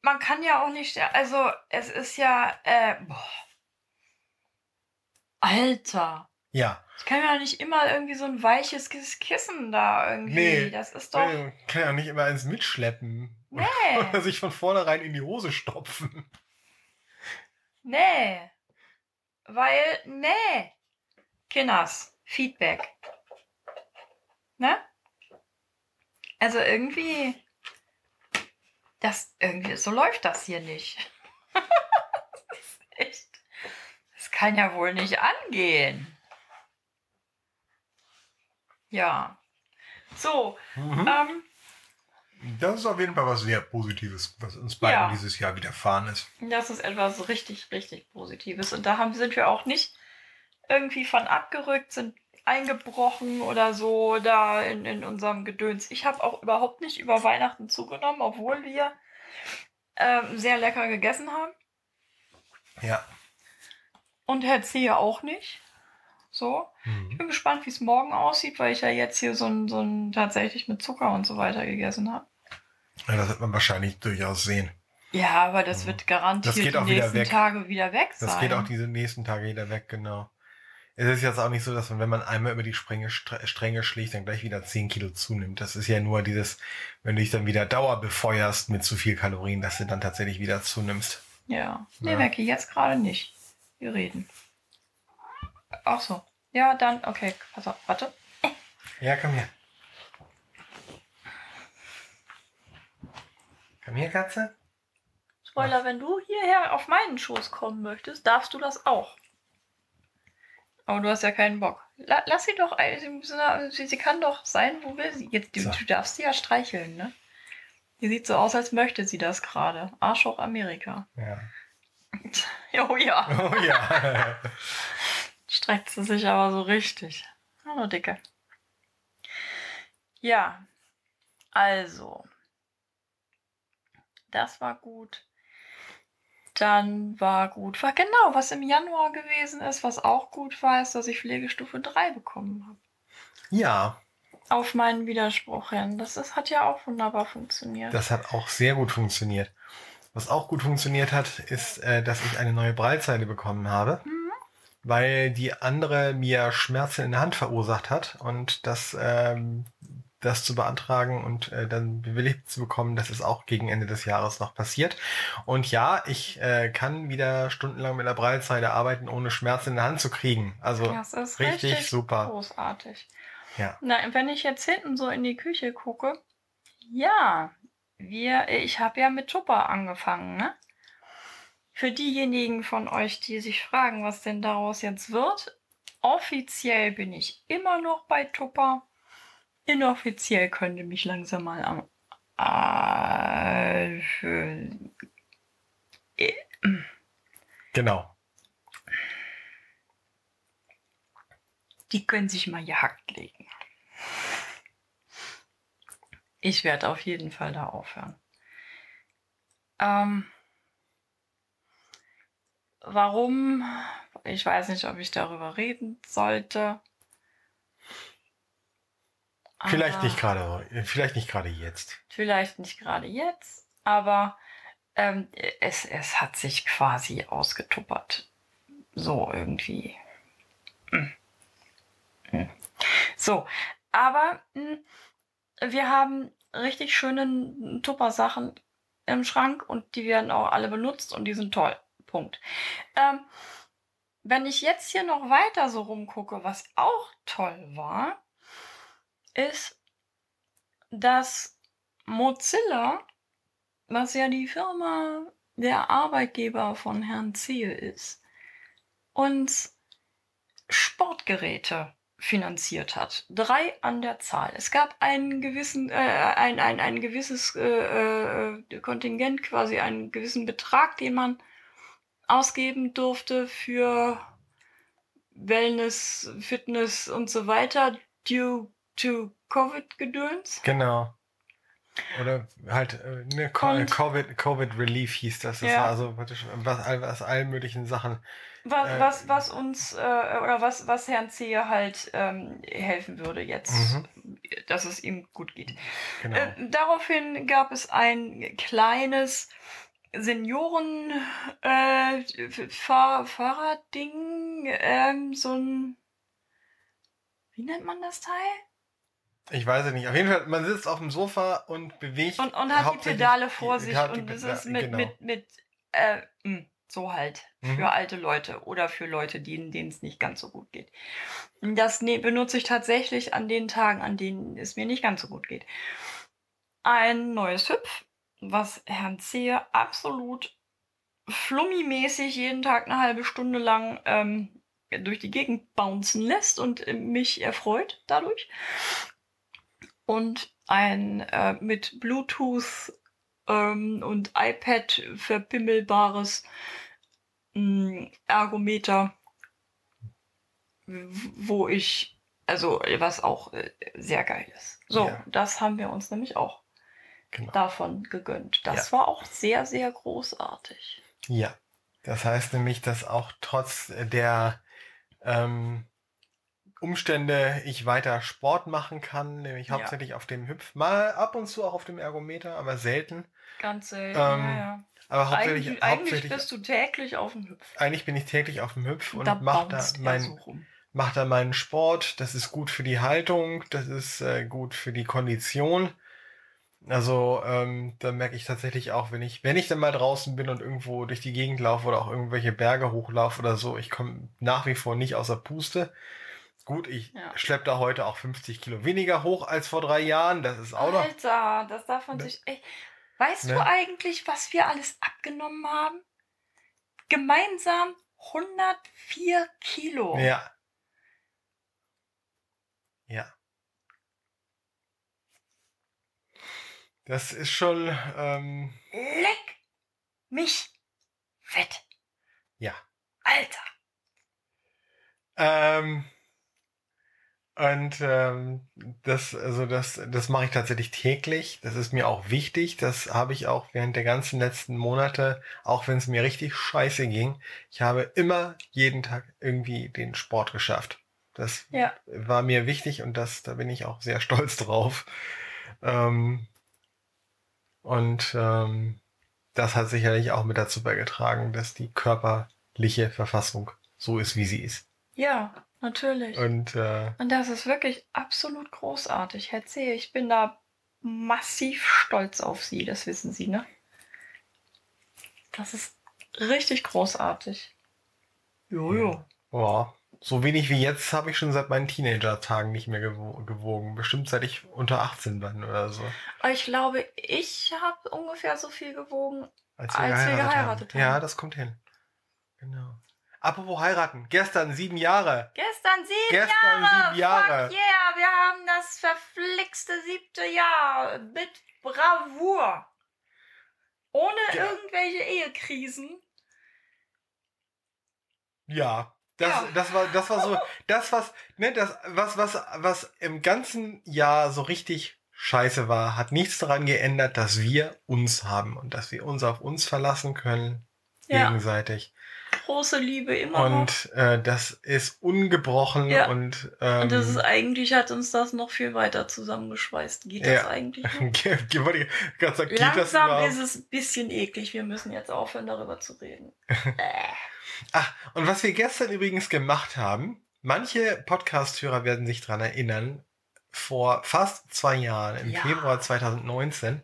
man kann ja auch nicht, also es ist ja, äh, boah. Alter. Ja. Ich kann ja nicht immer irgendwie so ein weiches Kissen da irgendwie. Nee, das ist doch. Nee, kann ja nicht immer eins mitschleppen. Nee. (laughs) Oder sich von vornherein in die Hose stopfen. Nee. Weil, nee. Kinders, Feedback. Ne? Also irgendwie. Das, irgendwie, so läuft das hier nicht. (laughs) das ist echt. Das kann ja wohl nicht angehen. Ja. So. Mhm. Ähm, das ist auf jeden Fall was sehr Positives, was uns beiden ja. dieses Jahr widerfahren ist. Das ist etwas richtig, richtig Positives. Und da haben, sind wir auch nicht irgendwie von abgerückt, sind eingebrochen oder so da in, in unserem Gedöns. Ich habe auch überhaupt nicht über Weihnachten zugenommen, obwohl wir ähm, sehr lecker gegessen haben. Ja. Und Herr Zehe auch nicht. So. Mhm. Ich bin gespannt, wie es morgen aussieht, weil ich ja jetzt hier so ein, so ein tatsächlich mit Zucker und so weiter gegessen habe. Ja, das wird man wahrscheinlich durchaus sehen. Ja, aber das mhm. wird garantiert das die nächsten weg. Tage wieder weg sein. Das geht auch diese nächsten Tage wieder weg, genau. Es ist jetzt auch nicht so, dass man, wenn man einmal über die Stränge, Stränge schlägt, dann gleich wieder 10 Kilo zunimmt. Das ist ja nur dieses, wenn du dich dann wieder Dauer befeuerst mit zu viel Kalorien, dass du dann tatsächlich wieder zunimmst. Ja. Nee, ja. Becky, jetzt gerade nicht. Wir reden. Ach so. Ja, dann, okay, pass auf, warte. Ja, komm her. Komm her, Katze. Spoiler, wenn du hierher auf meinen Schoß kommen möchtest, darfst du das auch. Aber du hast ja keinen Bock. La lass sie doch, sie, sie kann doch sein, wo will sie. Jetzt, du, so. du darfst sie ja streicheln, ne? Die sieht so aus, als möchte sie das gerade. Arsch auch Amerika. Ja. (laughs) oh ja. Oh ja. (laughs) Streckt sie sich aber so richtig. Hallo, Dicke. Ja, also. Das war gut. Dann war gut, war genau, was im Januar gewesen ist, was auch gut war, ist, dass ich Pflegestufe 3 bekommen habe. Ja. Auf meinen Widerspruch hin. Das ist, hat ja auch wunderbar funktioniert. Das hat auch sehr gut funktioniert. Was auch gut funktioniert hat, ist, äh, dass ich eine neue Breitseite bekommen habe. Mhm. Weil die andere mir Schmerzen in der Hand verursacht hat und das ähm, das zu beantragen und äh, dann bewilligt zu bekommen. Das ist auch gegen Ende des Jahres noch passiert. Und ja, ich äh, kann wieder stundenlang mit der Breitseite arbeiten, ohne Schmerzen in der Hand zu kriegen. Also richtig, richtig, super. Großartig. Ja. Na, wenn ich jetzt hinten so in die Küche gucke, ja, wir, ich habe ja mit Tupper angefangen, ne? Für diejenigen von euch, die sich fragen, was denn daraus jetzt wird, offiziell bin ich immer noch bei Tupper inoffiziell könnte mich langsam mal am. Äh, äh, genau. Die können sich mal gehackt legen. Ich werde auf jeden Fall da aufhören. Ähm, warum? Ich weiß nicht, ob ich darüber reden sollte. Vielleicht nicht gerade, vielleicht nicht gerade jetzt. Vielleicht nicht gerade jetzt, aber ähm, es, es hat sich quasi ausgetuppert. So irgendwie. Hm. Hm. So, aber hm, wir haben richtig schöne Tupper-Sachen im Schrank und die werden auch alle benutzt und die sind toll. Punkt. Ähm, wenn ich jetzt hier noch weiter so rumgucke, was auch toll war, ist, dass Mozilla, was ja die Firma, der Arbeitgeber von Herrn Ziel ist, uns Sportgeräte finanziert hat. Drei an der Zahl. Es gab einen gewissen, äh, ein, ein, ein gewisses äh, äh, Kontingent, quasi einen gewissen Betrag, den man ausgeben durfte für Wellness, Fitness und so weiter, due to Covid-Gedöns. Genau. Oder halt äh, ne, Covid, Covid Relief hieß das. Das ja. war also praktisch was, was allen möglichen Sachen. Was, äh, was, was uns äh, oder was, was Herrn Zehe halt ähm, helfen würde jetzt, mhm. dass es ihm gut geht. Genau. Äh, daraufhin gab es ein kleines Senioren äh, Fahr Fahrradding, ähm, so ein wie nennt man das Teil? Ich weiß es nicht. Auf jeden Fall, man sitzt auf dem Sofa und bewegt. Und, und hat die Pedale vor sich und es ist mit, genau. mit, mit, äh, hm, so halt. Mhm. Für alte Leute oder für Leute, denen es nicht ganz so gut geht. Das ne, benutze ich tatsächlich an den Tagen, an denen es mir nicht ganz so gut geht. Ein neues Hüpf, was Herrn Zehe absolut flummimäßig jeden Tag eine halbe Stunde lang ähm, durch die Gegend bouncen lässt und mich erfreut dadurch und ein äh, mit Bluetooth ähm, und iPad verpimmelbares mh, Ergometer, wo ich, also was auch äh, sehr geil ist. So, ja. das haben wir uns nämlich auch genau. davon gegönnt. Das ja. war auch sehr, sehr großartig. Ja, das heißt nämlich, dass auch trotz der ähm, Umstände ich weiter Sport machen kann, nämlich ja. hauptsächlich auf dem Hüpf, mal ab und zu auch auf dem Ergometer, aber selten. Ganz selten, ähm, ja, ja. Aber hauptsächlich, eigentlich, hauptsächlich, bist du täglich auf dem Hüpf. Eigentlich bin ich täglich auf dem Hüpf und da mach da mein, so mach da meinen Sport. Das ist gut für die Haltung, das ist äh, gut für die Kondition. Also ähm, da merke ich tatsächlich auch, wenn ich, wenn ich dann mal draußen bin und irgendwo durch die Gegend laufe oder auch irgendwelche Berge hochlaufe oder so, ich komme nach wie vor nicht außer Puste. Gut, ich ja. schleppe da heute auch 50 Kilo weniger hoch als vor drei Jahren. Das ist auch noch. Alter, das darf man ne? sich echt. Weißt ne? du eigentlich, was wir alles abgenommen haben? Gemeinsam 104 Kilo. Ja. Ja. Das ist schon, ähm, Leck mich fett. ja. Alter. Ähm, und ähm, das, also das, das mache ich tatsächlich täglich. Das ist mir auch wichtig. Das habe ich auch während der ganzen letzten Monate, auch wenn es mir richtig scheiße ging. Ich habe immer jeden Tag irgendwie den Sport geschafft. Das Ja. war mir wichtig und das, da bin ich auch sehr stolz drauf. Ähm, und ähm, das hat sicherlich auch mit dazu beigetragen, dass die körperliche Verfassung so ist, wie sie ist. Ja, natürlich. Und äh, Und das ist wirklich absolut großartig. Herr C., ich bin da massiv stolz auf Sie, das wissen Sie, ne? Das ist richtig großartig. Jojo. ja, so wenig wie jetzt habe ich schon seit meinen Teenager-Tagen nicht mehr gewo gewogen. Bestimmt seit ich unter 18 bin oder so. Ich glaube, ich habe ungefähr so viel gewogen. Als Als wir geheiratet haben. Ja, das kommt hin. Genau. Apropos heiraten. Gestern sieben Jahre. Gestern sieben Gestern Jahre. sieben Jahre. Fuck yeah, wir haben das verflixte siebte Jahr mit Bravour. Ohne Ja. irgendwelche Ehekrisen. Ja. Das, Ja. das war, das war so, das was, ne, das, was, was, was im ganzen Jahr so richtig scheiße war, hat nichts daran geändert, dass wir uns haben und dass wir uns auf uns verlassen können, Ja. gegenseitig. Große Liebe immer noch. Und äh, das ist ungebrochen Ja. und, ähm, Und das ist eigentlich, hat uns das noch viel weiter zusammengeschweißt. Geht das Ja. eigentlich? (laughs) Ge- ge- wollte ich gerade sagen, das Langsam ist es ein bisschen eklig. Wir müssen jetzt aufhören, darüber zu reden. Ach, (laughs) und was wir gestern übrigens gemacht haben, manche Podcast-Hörer werden sich dran erinnern, vor fast zwei Jahren, im Ja. Februar 2019,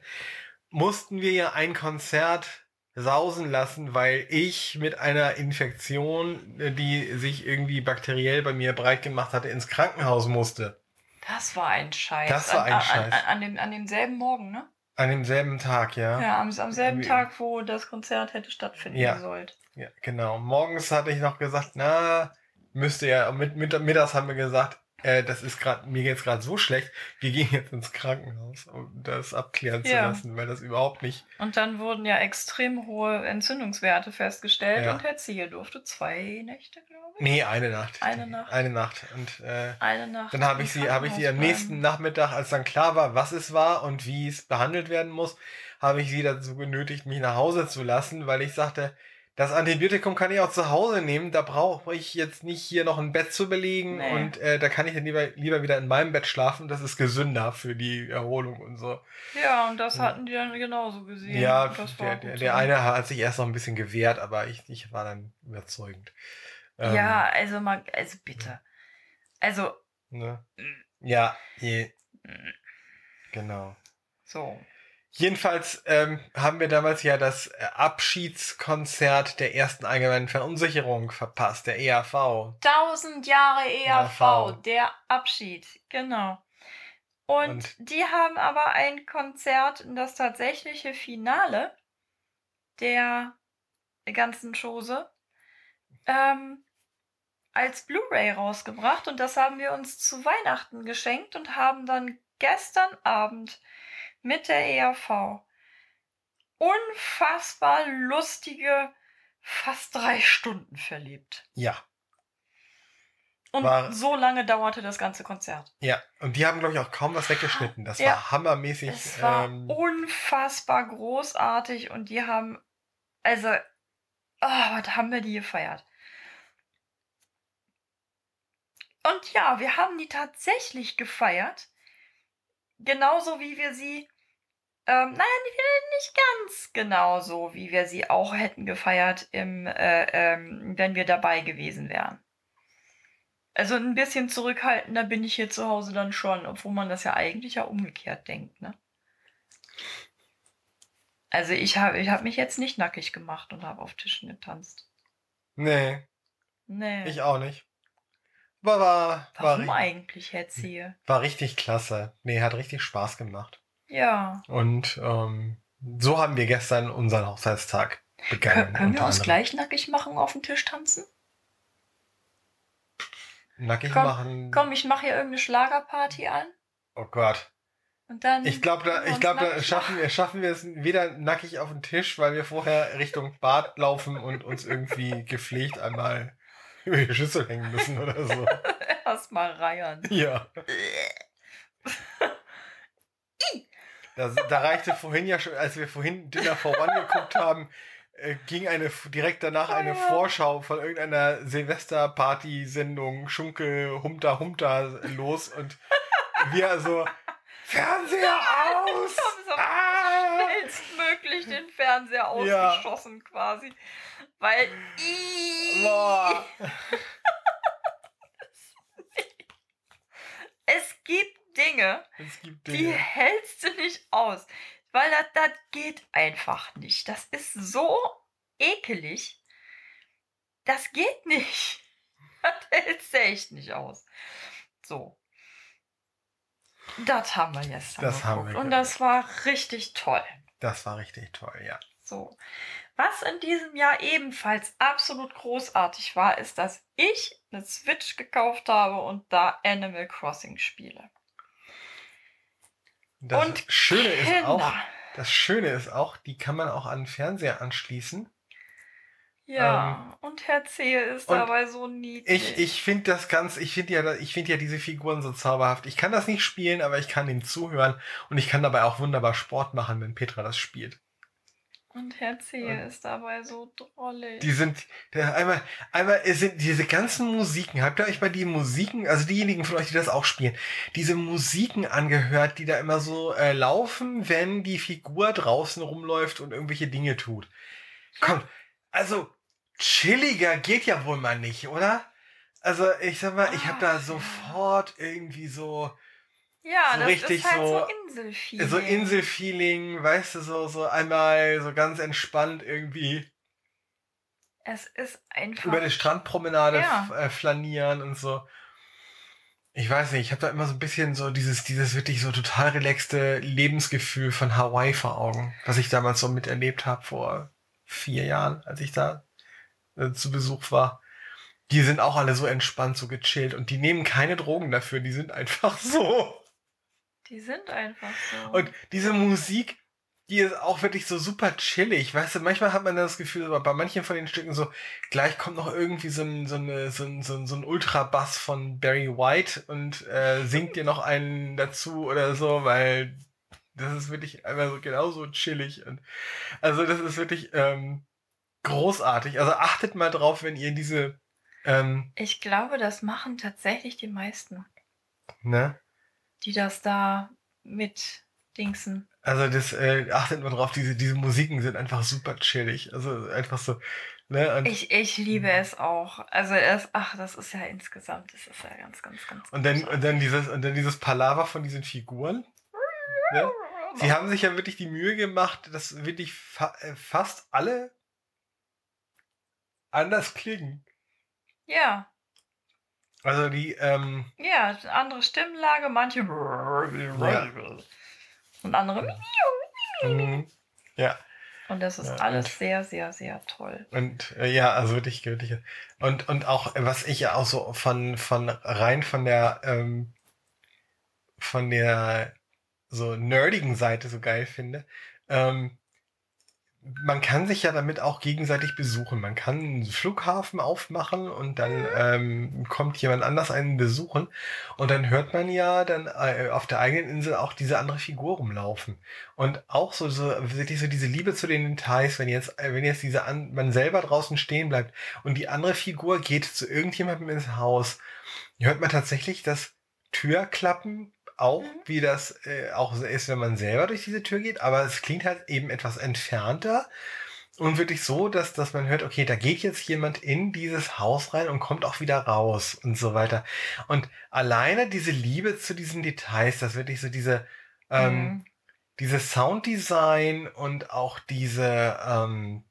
mussten wir ja ein Konzert sausen lassen, weil ich mit einer Infektion, äh, die sich irgendwie bakteriell bei mir breit gemacht hatte, ins Krankenhaus musste. Das war ein Scheiß. Das war ein an, Scheiß. An, an, an, dem, an demselben Morgen, ne? An demselben Tag, ja. Ja, am, am selben Tag, wo das Konzert hätte stattfinden Ja. sollen. Ja, genau. Morgens hatte ich noch gesagt, na, müsste ja, mit, mit, mittags haben wir gesagt, äh, das ist gerade, mir geht's gerade so schlecht, wir gehen jetzt ins Krankenhaus, um das abklären zu Ja. lassen, weil das überhaupt nicht. Und dann wurden ja extrem hohe Entzündungswerte festgestellt Ja. und Herr Ziehe durfte zwei Nächte, glaube ich. Nee, eine Nacht. Eine Nacht. Eine Nacht. Und äh, Eine Nacht. dann habe ich sie, habe ich sie am nächsten. Nachmittag, als dann klar war, was es war und wie es behandelt werden muss, habe ich sie dazu genötigt, mich nach Hause zu lassen, weil ich sagte, das Antibiotikum kann ich auch zu Hause nehmen, da brauche ich jetzt nicht hier noch ein Bett zu belegen Nee. und äh, da kann ich dann lieber, lieber wieder in meinem Bett schlafen, das ist gesünder für die Erholung und so. Ja, und das hatten die dann genauso gesehen. Ja, der, der, der eine hat sich erst noch ein bisschen gewehrt, aber ich, ich war dann überzeugend. Ähm, Ja, also mal, also bitte. Also, Ne? Ja, je, mm, genau. so. Jedenfalls ähm, haben wir damals ja das äh, Abschiedskonzert der ersten allgemeinen Verunsicherung verpasst, der EAV. 1000 Jahre EAV, EAV. der Abschied, genau. Und, Und- die haben aber ein Konzert, das tatsächliche Finale der ganzen Chose, ähm, als Blu-ray rausgebracht und das haben wir uns zu Weihnachten geschenkt und haben dann gestern Abend mit der EAV unfassbar lustige fast drei Stunden verlebt. Ja, Und War- so lange dauerte das ganze Konzert. ja. Und die haben, glaube ich, auch kaum was weggeschnitten. Das Ja. war hammermäßig. Es war ähm, unfassbar großartig und die haben, also, ah, was haben wir die gefeiert? Und ja, wir haben die tatsächlich gefeiert. Genauso wie wir sie, ähm, naja, nicht ganz genauso, wie wir sie auch hätten gefeiert, im, äh, ähm, wenn wir dabei gewesen wären. Also ein bisschen zurückhaltender bin ich hier zu Hause dann schon, obwohl man das ja eigentlich ja umgekehrt denkt, ne? Also ich habe ich hab mich jetzt nicht nackig gemacht und habe auf Tischen getanzt. nee, Nee. ich auch nicht. War, war, war, Warum ri- eigentlich, Herr Ziehe? war richtig klasse. Nee, hat richtig Spaß gemacht. Ja. Und ähm, so haben wir gestern unseren Hochzeitstag begangen. Kön können wir uns anderem. gleich nackig machen, auf dem Tisch tanzen? nackig Komm, machen. Komm, ich mache hier irgendeine Schlagerparty an. Oh Gott. Und dann. Ich glaube, da, ich uns glaube, da schaffen wir, schaffen wir es weder nackig auf den Tisch, weil wir vorher Richtung Bad laufen und uns irgendwie gepflegt einmal über die Schüssel hängen müssen oder so. (laughs) Erstmal reiern. Ja. (laughs) Das, da reichte vorhin ja schon, als wir vorhin Dinner for One geguckt haben, äh, ging eine direkt danach eine Oh ja. Vorschau von irgendeiner Silvesterparty-Sendung Schunkel Humta Humta los und wir so Fernseher aus! (laughs) haben so Ah! schnellstmöglich den Fernseher Ja. ausgeschossen quasi. Weil. Boah. (laughs) Es gibt Dinge, gibt die Dinge. hältst du nicht aus. Weil das, das geht einfach nicht. Das ist so ekelig. Das geht nicht. (laughs) Das hältst du echt nicht aus. So. Das haben wir jetzt. Das haben geguckt. wir Und das war richtig toll. Das war richtig toll, ja. So. Was in diesem Jahr ebenfalls absolut großartig war, ist, dass ich eine Switch gekauft habe und da Animal Crossing spiele. Das und Schöne ist auch, das Schöne ist auch, die kann man auch an den Fernseher anschließen. Ja, und Herr Zehe ist dabei so niedlich. Ich, ich finde das ganz, ich finde ja, ich finde ja diese Figuren so zauberhaft. Ich kann das nicht spielen, aber ich kann ihm zuhören und ich kann dabei auch wunderbar Sport machen, wenn Petra das spielt. Und Herr Zehe ist dabei so drollig. Die sind, der, einmal, einmal es sind diese ganzen Musiken. Habt ihr euch bei die Musiken, also diejenigen von euch, die das auch spielen, diese Musiken angehört, die da immer so äh, laufen, wenn die Figur draußen rumläuft und irgendwelche Dinge tut? Komm, also chilliger geht ja wohl mal nicht, oder? Also ich sag mal, ich habe Ah, da ja. sofort irgendwie so ja, so das richtig ist halt so, so- Inselfeeling. so Inselfeeling, weißt du, so so einmal so ganz entspannt irgendwie Es ist einfach. über die Strandpromenade Ja. äh, flanieren und so. Ich weiß nicht, ich habe da immer so ein bisschen so dieses, dieses wirklich so total relaxte Lebensgefühl von Hawaii vor Augen, was ich damals so miterlebt habe vor vier Jahren, als ich da äh, zu Besuch war. Die sind auch alle so entspannt, so gechillt und die nehmen keine Drogen dafür, die sind einfach (laughs) so. Die sind einfach so. Und diese Musik, die ist auch wirklich so super chillig. Weißt du, manchmal hat man das Gefühl, aber bei manchen von den Stücken so, gleich kommt noch irgendwie so ein, so eine, so ein, so ein, so ein Ultrabass von Barry White und äh, singt dir noch einen dazu oder so, weil das ist wirklich einfach so genauso chillig. Und also das ist wirklich ähm, großartig. Also achtet mal drauf, wenn ihr diese, ähm, ich glaube, das machen tatsächlich die meisten, ne? Die das da mit Dingsen. Also das, äh, achtet mal drauf, diese, diese Musiken sind einfach super chillig. Also einfach so, ne? Ich, ich liebe es auch. Also es, ach, das ist ja insgesamt, das ist ja ganz, ganz, ganz. und dann, und dann dieses, und dann dieses Palaver von diesen Figuren. Ne? Sie haben sich ja wirklich die Mühe gemacht, dass wirklich fa äh, fast alle anders klingen. Ja, Also die, ähm, ja, andere Stimmlage, manche und andere. mhm. ja. Und das ist Ja, alles und- sehr, sehr, sehr toll. Und äh, ja, also wirklich, wirklich. Und, und auch, äh, was ich ja auch so von, von rein von der, ähm, von der so nerdigen Seite so geil finde, ähm, man kann sich ja damit auch gegenseitig besuchen. Man kann einen Flughafen aufmachen und dann ähm, kommt jemand anders einen besuchen und dann hört man ja dann äh, auf der eigenen Insel auch diese andere Figur rumlaufen. Und auch so, so wirklich so diese Liebe zu den Details, wenn jetzt, äh, wenn jetzt diese an, man selber draußen stehen bleibt und die andere Figur geht zu irgendjemandem ins Haus, hört man tatsächlich das Türklappen auch, Mhm. wie das äh, auch so ist, wenn man selber durch diese Tür geht, aber es klingt halt eben etwas entfernter und wirklich so, dass, dass man hört, okay, da geht jetzt jemand in dieses Haus rein und kommt auch wieder raus und so weiter. Und alleine diese Liebe zu diesen Details, das wirklich so diese, ähm, Mhm. dieses Sounddesign und auch diese, ähm,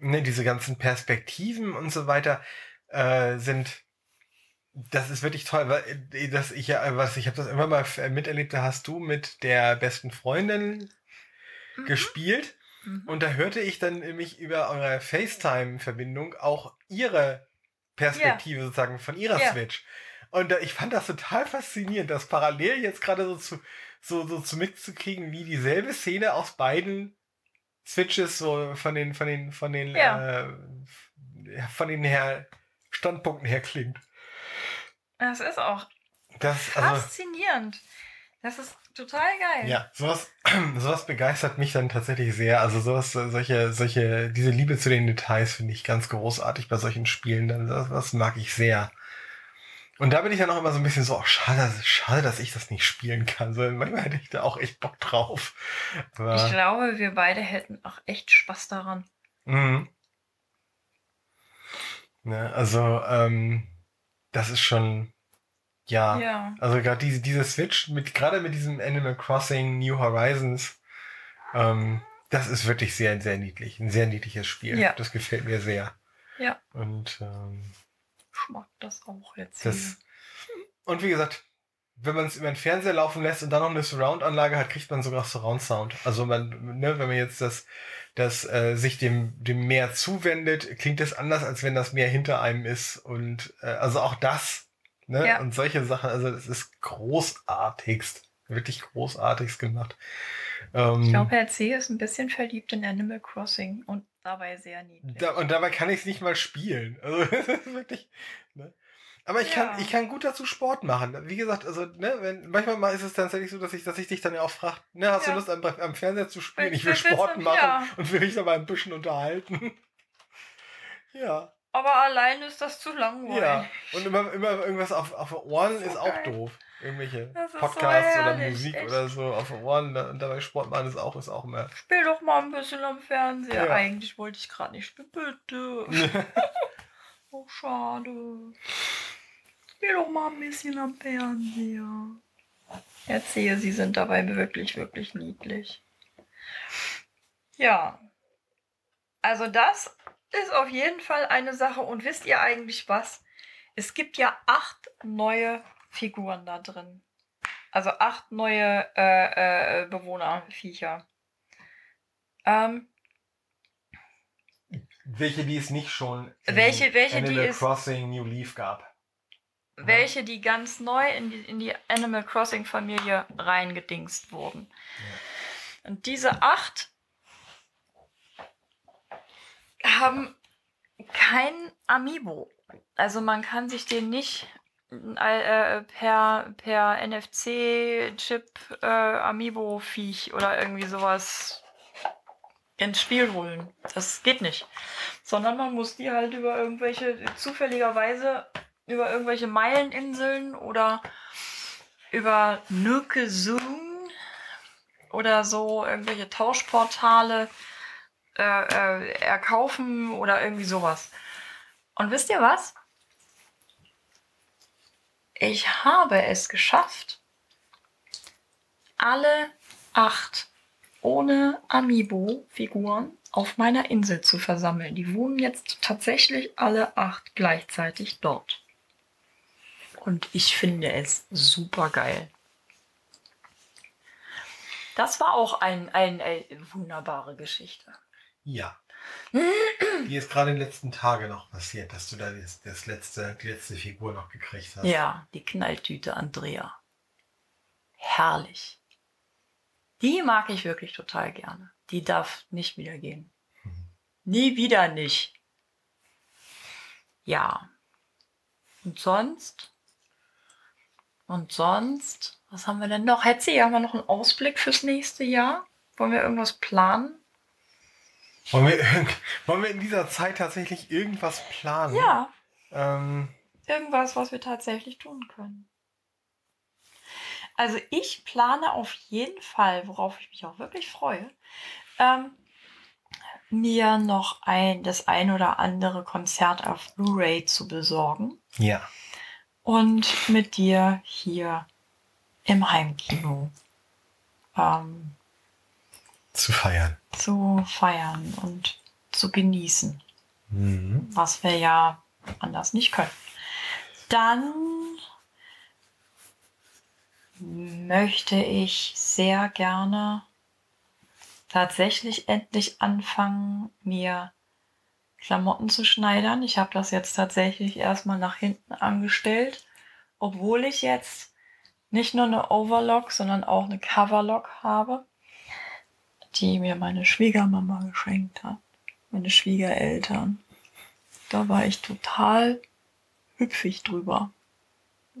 ne, diese ganzen Perspektiven und so weiter äh, sind, das ist wirklich toll, weil äh, das ich ja, was ich habe das immer mal f- miterlebt, da hast du mit der besten Freundin Mhm. gespielt Mhm. und da hörte ich dann nämlich über eure FaceTime-Verbindung auch ihre Perspektive sozusagen von ihrer Ja. Switch. Und äh, ich fand das total faszinierend, das parallel jetzt gerade so zu, so, so zu mitzukriegen, wie dieselbe Szene aus beiden Switches so von den, von den, von den, Ja. äh, von den her Standpunkten her klingt. Das ist auch Das, also, faszinierend. Das ist total geil. ja, sowas, (clears throat) sowas begeistert mich dann tatsächlich sehr. Also sowas, solche, solche, diese Liebe zu den Details finde ich ganz großartig bei solchen Spielen. Das, das mag ich sehr. Und da bin ich dann auch immer so ein bisschen so, ach, schade, schade, dass ich das nicht spielen kann. So, manchmal hätte ich da auch echt Bock drauf. Aber, Ich glaube, wir beide hätten auch echt Spaß daran. Mhm. Ne, also, ähm, das ist schon, ja. Ja. Also gerade diese, diese Switch, mit, gerade mit diesem Animal Crossing New Horizons, ähm, das ist wirklich sehr, sehr niedlich. Ein sehr niedliches Spiel. Ja. Das gefällt mir sehr. Ja. Und, ähm, Ich mag das auch jetzt. das, und wie gesagt, wenn man es über den Fernseher laufen lässt und dann noch eine Surround-Anlage hat, kriegt man sogar Surround-Sound. Also man, ne, wenn man jetzt das, das äh, sich dem, dem Meer zuwendet, klingt es anders, als wenn das Meer hinter einem ist. Und äh, also auch das, ne? Ja. Und solche Sachen, also es ist großartigst, wirklich großartigst gemacht. Ähm, Ich glaube, Herr C. ist ein bisschen verliebt in Animal Crossing und dabei sehr niedlich. da, und dabei kann ich es nicht mal spielen. Also (laughs) es ist wirklich. Ne? Aber ich Ja. kann, ich kann gut dazu Sport machen. Wie gesagt, also ne, wenn manchmal mal ist es tatsächlich so, dass ich, dass ich dich dann ja auch frage, ne, hast Ja. du Lust am, am Fernseher zu spielen? Will- Ich will Sport machen ja. und will mich dabei ein bisschen unterhalten. (laughs) ja, Aber allein ist das zu langweilig. ja. Und immer, immer irgendwas auf, auf Ohren So ist auch geil. doof. Irgendwelche ist so Podcasts oder Musik echt. oder so auf Ohren da- und dabei Sport machen ist auch, ist auch immer. Spiel doch mal ein bisschen am Fernseher. Ja. Eigentlich wollte ich gerade nicht spielen. Bitte. (laughs) Oh, schade. Spiel doch mal ein bisschen am Fernseher. Erzähle, sie sind dabei wirklich, wirklich niedlich. Ja. Also das ist auf jeden Fall eine Sache. Und wisst ihr eigentlich was? Es gibt ja acht neue Figuren da drin. Also acht neue äh, äh, Bewohnerviecher. Ähm, Welche, die es nicht schon in Welche- welche, die Animal es- Crossing New Leaf gab. Welche die ganz neu in die, in die Animal Crossing Familie reingedingst wurden. Und diese acht haben kein Amiibo. Also man kann sich den nicht äh, per, per NFC-Chip äh, Amiibo-Viech oder irgendwie sowas ins Spiel holen. Das geht nicht. Sondern man muss die halt über irgendwelche, zufälligerweise über irgendwelche Meileninseln oder über Nukezun oder so irgendwelche Tauschportale äh, äh, erkaufen oder irgendwie sowas. Und wisst ihr was? Ich habe es geschafft, alle acht ohne Amiibo-Figuren auf meiner Insel zu versammeln. Die wohnen jetzt tatsächlich alle acht gleichzeitig dort. Und ich finde es super geil. Das war auch ein, ein, eine wunderbare Geschichte. Ja. Die ist gerade in den letzten Tagen noch passiert, dass du da das, das letzte, die letzte Figur noch gekriegt hast. Ja, die Knalltüte Andrea. Herrlich. Die mag ich wirklich total gerne. Die darf nicht wieder gehen. Nie wieder nicht. Ja. Und sonst? Und sonst? Was haben wir denn noch? Hetzi, haben wir noch einen Ausblick fürs nächste Jahr? Wollen wir irgendwas planen? Wollen, wir, (laughs) wollen wir in dieser Zeit tatsächlich irgendwas planen? Ja, Ähm, irgendwas, was wir tatsächlich tun können. Also ich plane auf jeden Fall, worauf ich mich auch wirklich freue, ähm, mir noch ein, das ein oder andere Konzert auf Blu-ray zu besorgen ja. Und mit dir hier im Heimkino ähm, Zu feiern. zu feiern und zu genießen. Mhm. was wir ja anders nicht können. Dann möchte ich sehr gerne tatsächlich endlich anfangen, mir Klamotten zu schneidern. Ich habe das jetzt tatsächlich erstmal nach hinten angestellt, obwohl ich jetzt nicht nur eine Overlock, sondern auch eine Coverlock habe, die mir meine Schwiegermama geschenkt hat, meine Schwiegereltern. Da war ich total hüpfig drüber.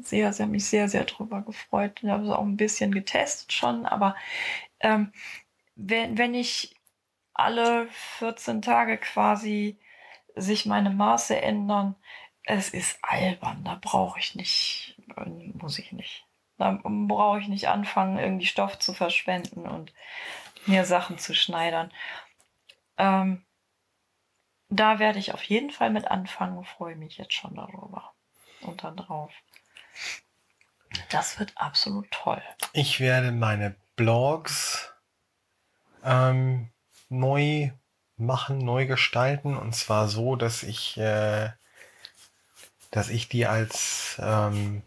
Sehr, sehr, mich sehr, sehr drüber gefreut. Ich habe es auch ein bisschen getestet schon, aber ähm, wenn, wenn ich alle 14 Tage quasi sich meine Maße ändern, es ist albern, da brauche ich nicht, muss ich nicht. Da brauche ich nicht anfangen, irgendwie Stoff zu verschwenden und mir Sachen zu schneidern. Ähm, da werde ich auf jeden Fall mit anfangen freue mich jetzt schon darüber und dann drauf. Das wird absolut toll. Ich werde meine Blogs ähm, neu machen, neu gestalten und zwar so, dass ich, äh, dass ich die als ähm,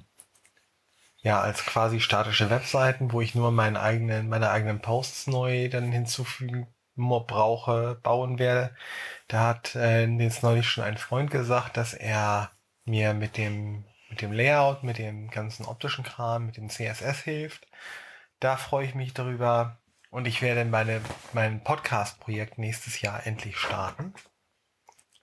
ja als quasi statische Webseiten, wo ich nur meinen eigenen, meine eigenen Posts neu dann hinzufügen brauche, bauen werde. Da hat äh, jetzt neulich schon ein Freund gesagt, dass er mir mit dem mit dem Layout, mit dem ganzen optischen Kram, mit dem CSS hilft. Da freue ich mich darüber. Und ich werde meine, mein Podcast-Projekt nächstes Jahr endlich starten.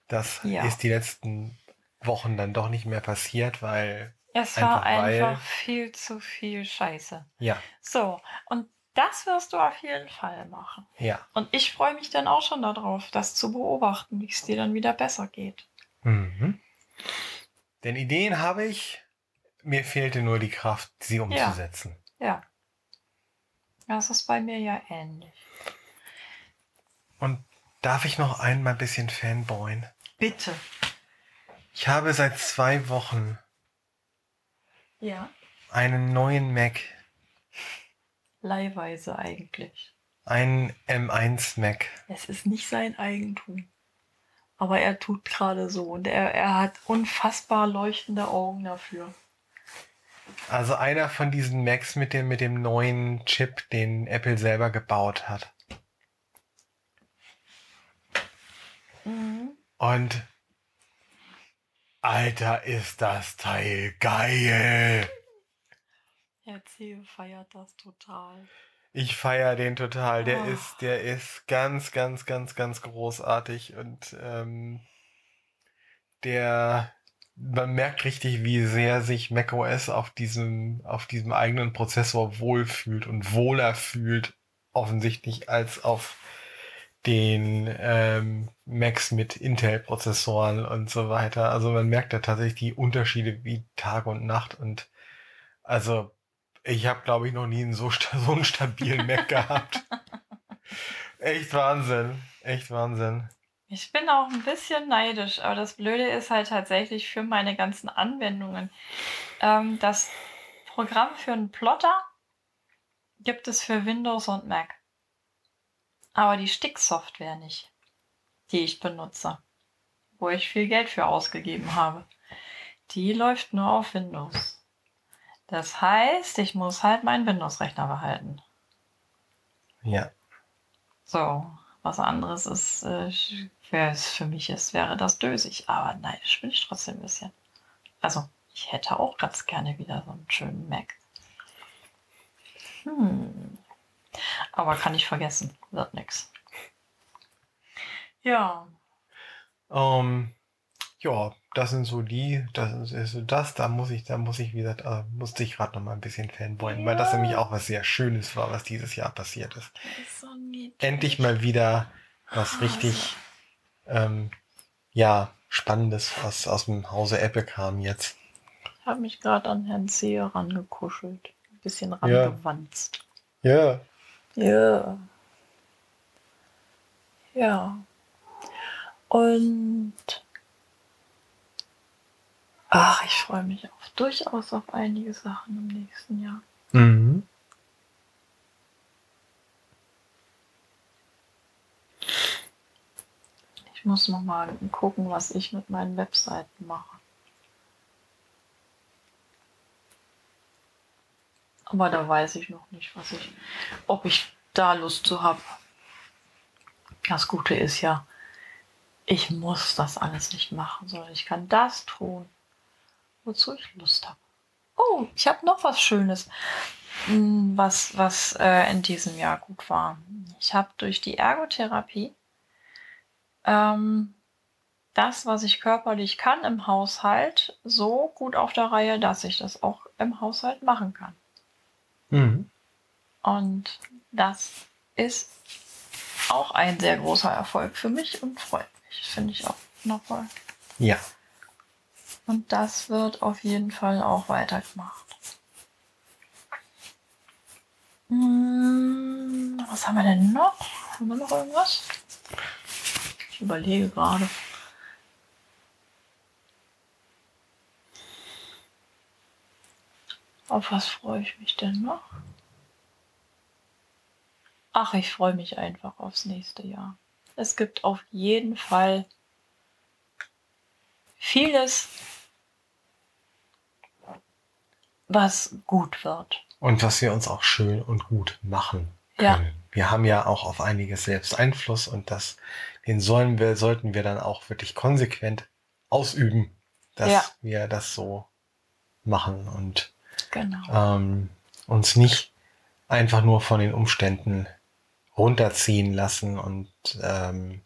Das ja. ist die letzten Wochen dann doch nicht mehr passiert, weil. Es war einfach, einfach viel zu viel Scheiße. Ja. So, und das wirst du auf jeden Fall machen. Ja. Und ich freue mich dann auch schon darauf, das zu beobachten, wie es dir dann wieder besser geht. Mhm. Denn Ideen habe ich, mir fehlte nur die Kraft, sie umzusetzen. Ja. ja. Das ist bei mir ja ähnlich. Und darf ich noch einmal ein bisschen fanboyen? Bitte. Ich habe seit zwei Wochen ja. einen neuen Mac. Leihweise eigentlich. Ein M1 Mac. Es ist nicht sein Eigentum. Aber er tut gerade so und er, er hat unfassbar leuchtende Augen dafür. Also einer von diesen Macs mit dem, mit dem neuen Chip, den Apple selber gebaut hat. Mhm. Und Alter, ist das Teil geil. Erzähl, feiert das total. Ich feiere den total. Der oh. ist, der ist ganz, ganz, ganz, ganz großartig und ähm, der man merkt richtig, wie sehr sich macOS auf diesem, auf diesem eigenen Prozessor wohlfühlt und wohler fühlt, offensichtlich, als auf den ähm, Macs mit Intel-Prozessoren und so weiter. Also man merkt da tatsächlich die Unterschiede wie Tag und Nacht und also ich habe, glaube ich, noch nie einen so, (laughs) so einen stabilen Mac gehabt. Echt Wahnsinn. Echt Wahnsinn. Ich bin auch ein bisschen neidisch, aber das Blöde ist halt tatsächlich für meine ganzen Anwendungen. Ähm, das Programm für einen Plotter gibt es für Windows und Mac. Aber die Stick-Software nicht, die ich benutze, wo ich viel Geld für ausgegeben habe, die läuft nur auf Windows. Das heißt, ich muss halt meinen Windows-Rechner behalten. Ja. So, was anderes ist äh, es für mich ist, wäre das dösig. Aber neidisch bin ich trotzdem ein bisschen. Also, ich hätte auch ganz gerne wieder so einen schönen Mac. Hm. Aber kann ich vergessen. Wird nix. Ja. Um, ja, das sind so die, das ist so das, da muss ich, da muss ich wieder, da musste ich gerade noch mal ein bisschen fanboyen, ja. weil das nämlich auch was sehr Schönes war, was dieses Jahr passiert ist. ist so Endlich mal wieder was ah, richtig ähm, ja, Spannendes aus, aus dem Hause Apple kam jetzt. Ich habe mich gerade an Herrn Sehe rangekuschelt. Ein bisschen rangewanzt. Ja. Ja. Ja. Und ach, ich freue mich auf, durchaus auf einige Sachen im nächsten Jahr. Mhm. Muss noch mal gucken, was ich mit meinen Webseiten mache. Aber da weiß ich noch nicht, was ich, ob ich da Lust zu habe. Das Gute ist ja, ich muss das alles nicht machen, sondern ich kann das tun, wozu ich Lust habe. Oh, ich habe noch was Schönes, hm, was, was äh, in diesem Jahr gut war. Ich habe durch die Ergotherapie ähm, das, was ich körperlich kann im Haushalt, so gut auf der Reihe, dass ich das auch im Haushalt machen kann. Mhm. Und das ist auch ein sehr großer Erfolg für mich und freut mich. Finde ich auch nochmal. Ja. Und das wird auf jeden Fall auch weitergemacht. Hm, was haben wir denn noch? Haben wir noch irgendwas? Ich überlege gerade. Auf was freue ich mich denn noch? Ach, ich freue mich einfach aufs nächste Jahr. Es gibt auf jeden Fall vieles, was gut wird. Und was wir uns auch schön und gut machen Ja. können. Wir haben ja auch auf einiges selbst Einfluss und das, den sollen wir, sollten wir dann auch wirklich konsequent ausüben, dass Ja. wir das so machen und Genau. ähm, uns nicht einfach nur von den Umständen runterziehen lassen und ähm,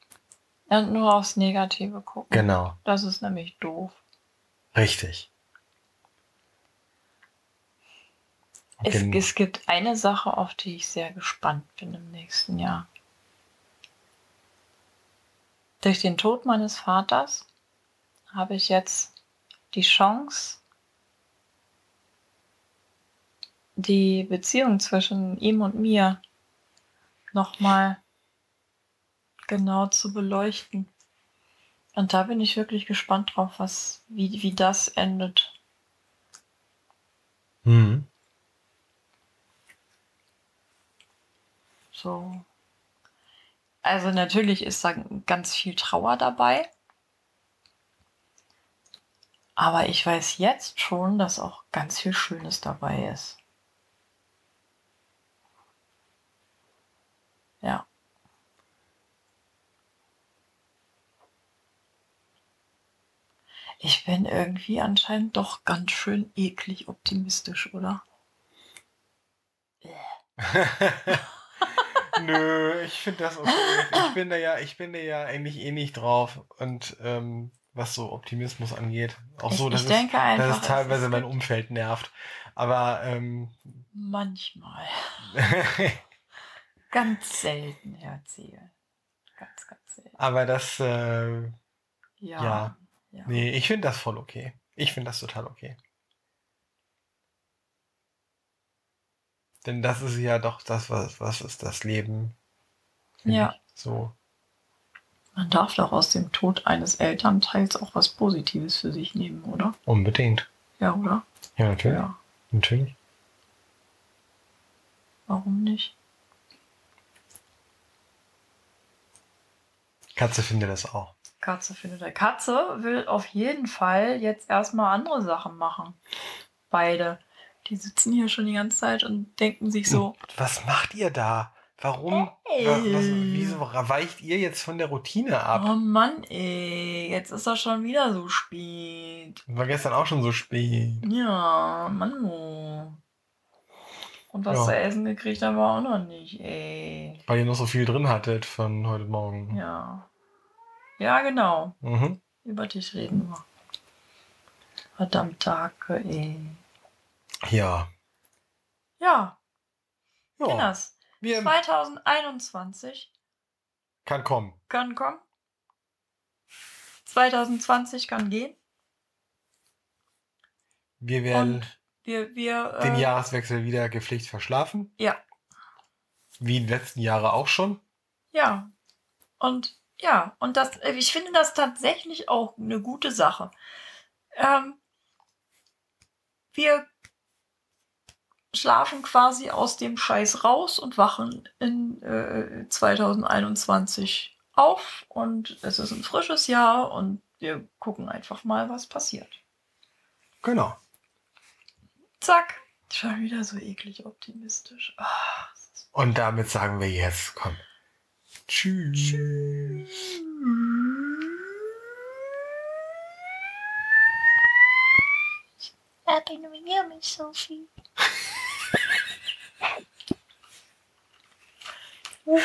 Und nur aufs Negative gucken. genau, Das ist nämlich doof. richtig. Es, es gibt eine Sache, auf die ich sehr gespannt bin im nächsten Jahr. Durch den Tod meines Vaters habe ich jetzt die Chance, die Beziehung zwischen ihm und mir nochmal genau zu beleuchten. Und da bin ich wirklich gespannt drauf, was, wie, wie das endet. Mhm. So. Also natürlich ist da ganz viel Trauer dabei. Aber ich weiß jetzt schon, dass auch ganz viel Schönes dabei ist. Ja. Ich bin irgendwie anscheinend doch ganz schön eklig optimistisch, oder? (laughs) (laughs) Nö, ich finde das okay. Ich bin da ja, ich bin da ja eigentlich eh nicht drauf. Und ähm, was so Optimismus angeht, auch so, ich, dass ich es, einfach, dass es es teilweise ist mein Umfeld nervt. Aber ähm, manchmal. (laughs) Ganz selten, Herr Ziel. Ganz, ganz selten. aber das, äh, Ja. Ja. ja. nee, ich finde das voll okay. Ich finde das total okay. Denn das ist ja doch das, was, was ist das Leben? Ja. So. Man darf doch aus dem Tod eines Elternteils auch was Positives für sich nehmen, oder? Unbedingt. Ja, oder? Ja, natürlich. Ja. Natürlich. Warum nicht? Katze findet das auch. Katze findet er. Katze will auf jeden Fall jetzt erstmal andere Sachen machen. Beide. Die sitzen hier schon die ganze Zeit und denken sich so, Was macht ihr da? Warum? Ey. wa- Was, wieso weicht ihr jetzt von der Routine ab? oh Mann, ey, jetzt ist das schon wieder so spät. War gestern auch schon so spät. Ja, Mann. oh. Und was Ja. zu essen gekriegt haben wir auch noch nicht, ey. Weil ihr noch so viel drin hattet von heute Morgen. Ja. Ja, genau. Mhm. Über dich reden wir. Verdammt Hacke, ey. Ja. Ja, ja. Kinders. Wir 2021 kann kommen. kann kommen. 2020 kann gehen. Wir werden Und wir, wir. den äh, Jahreswechsel wieder gepflegt verschlafen. Ja. Wie die letzten Jahre auch schon. Ja. Und ja, und das, äh, ich finde das tatsächlich auch eine gute Sache. Ähm, wir schlafen quasi aus dem Scheiß raus und wachen in äh, 2021 auf und es ist ein frisches Jahr und wir gucken einfach mal, was passiert. Genau. Zack. Schon wieder so eklig optimistisch. Oh, und damit sagen wir jetzt, komm. Tschüss. Tschüss. Happy New Year, Miss Sophie. うん。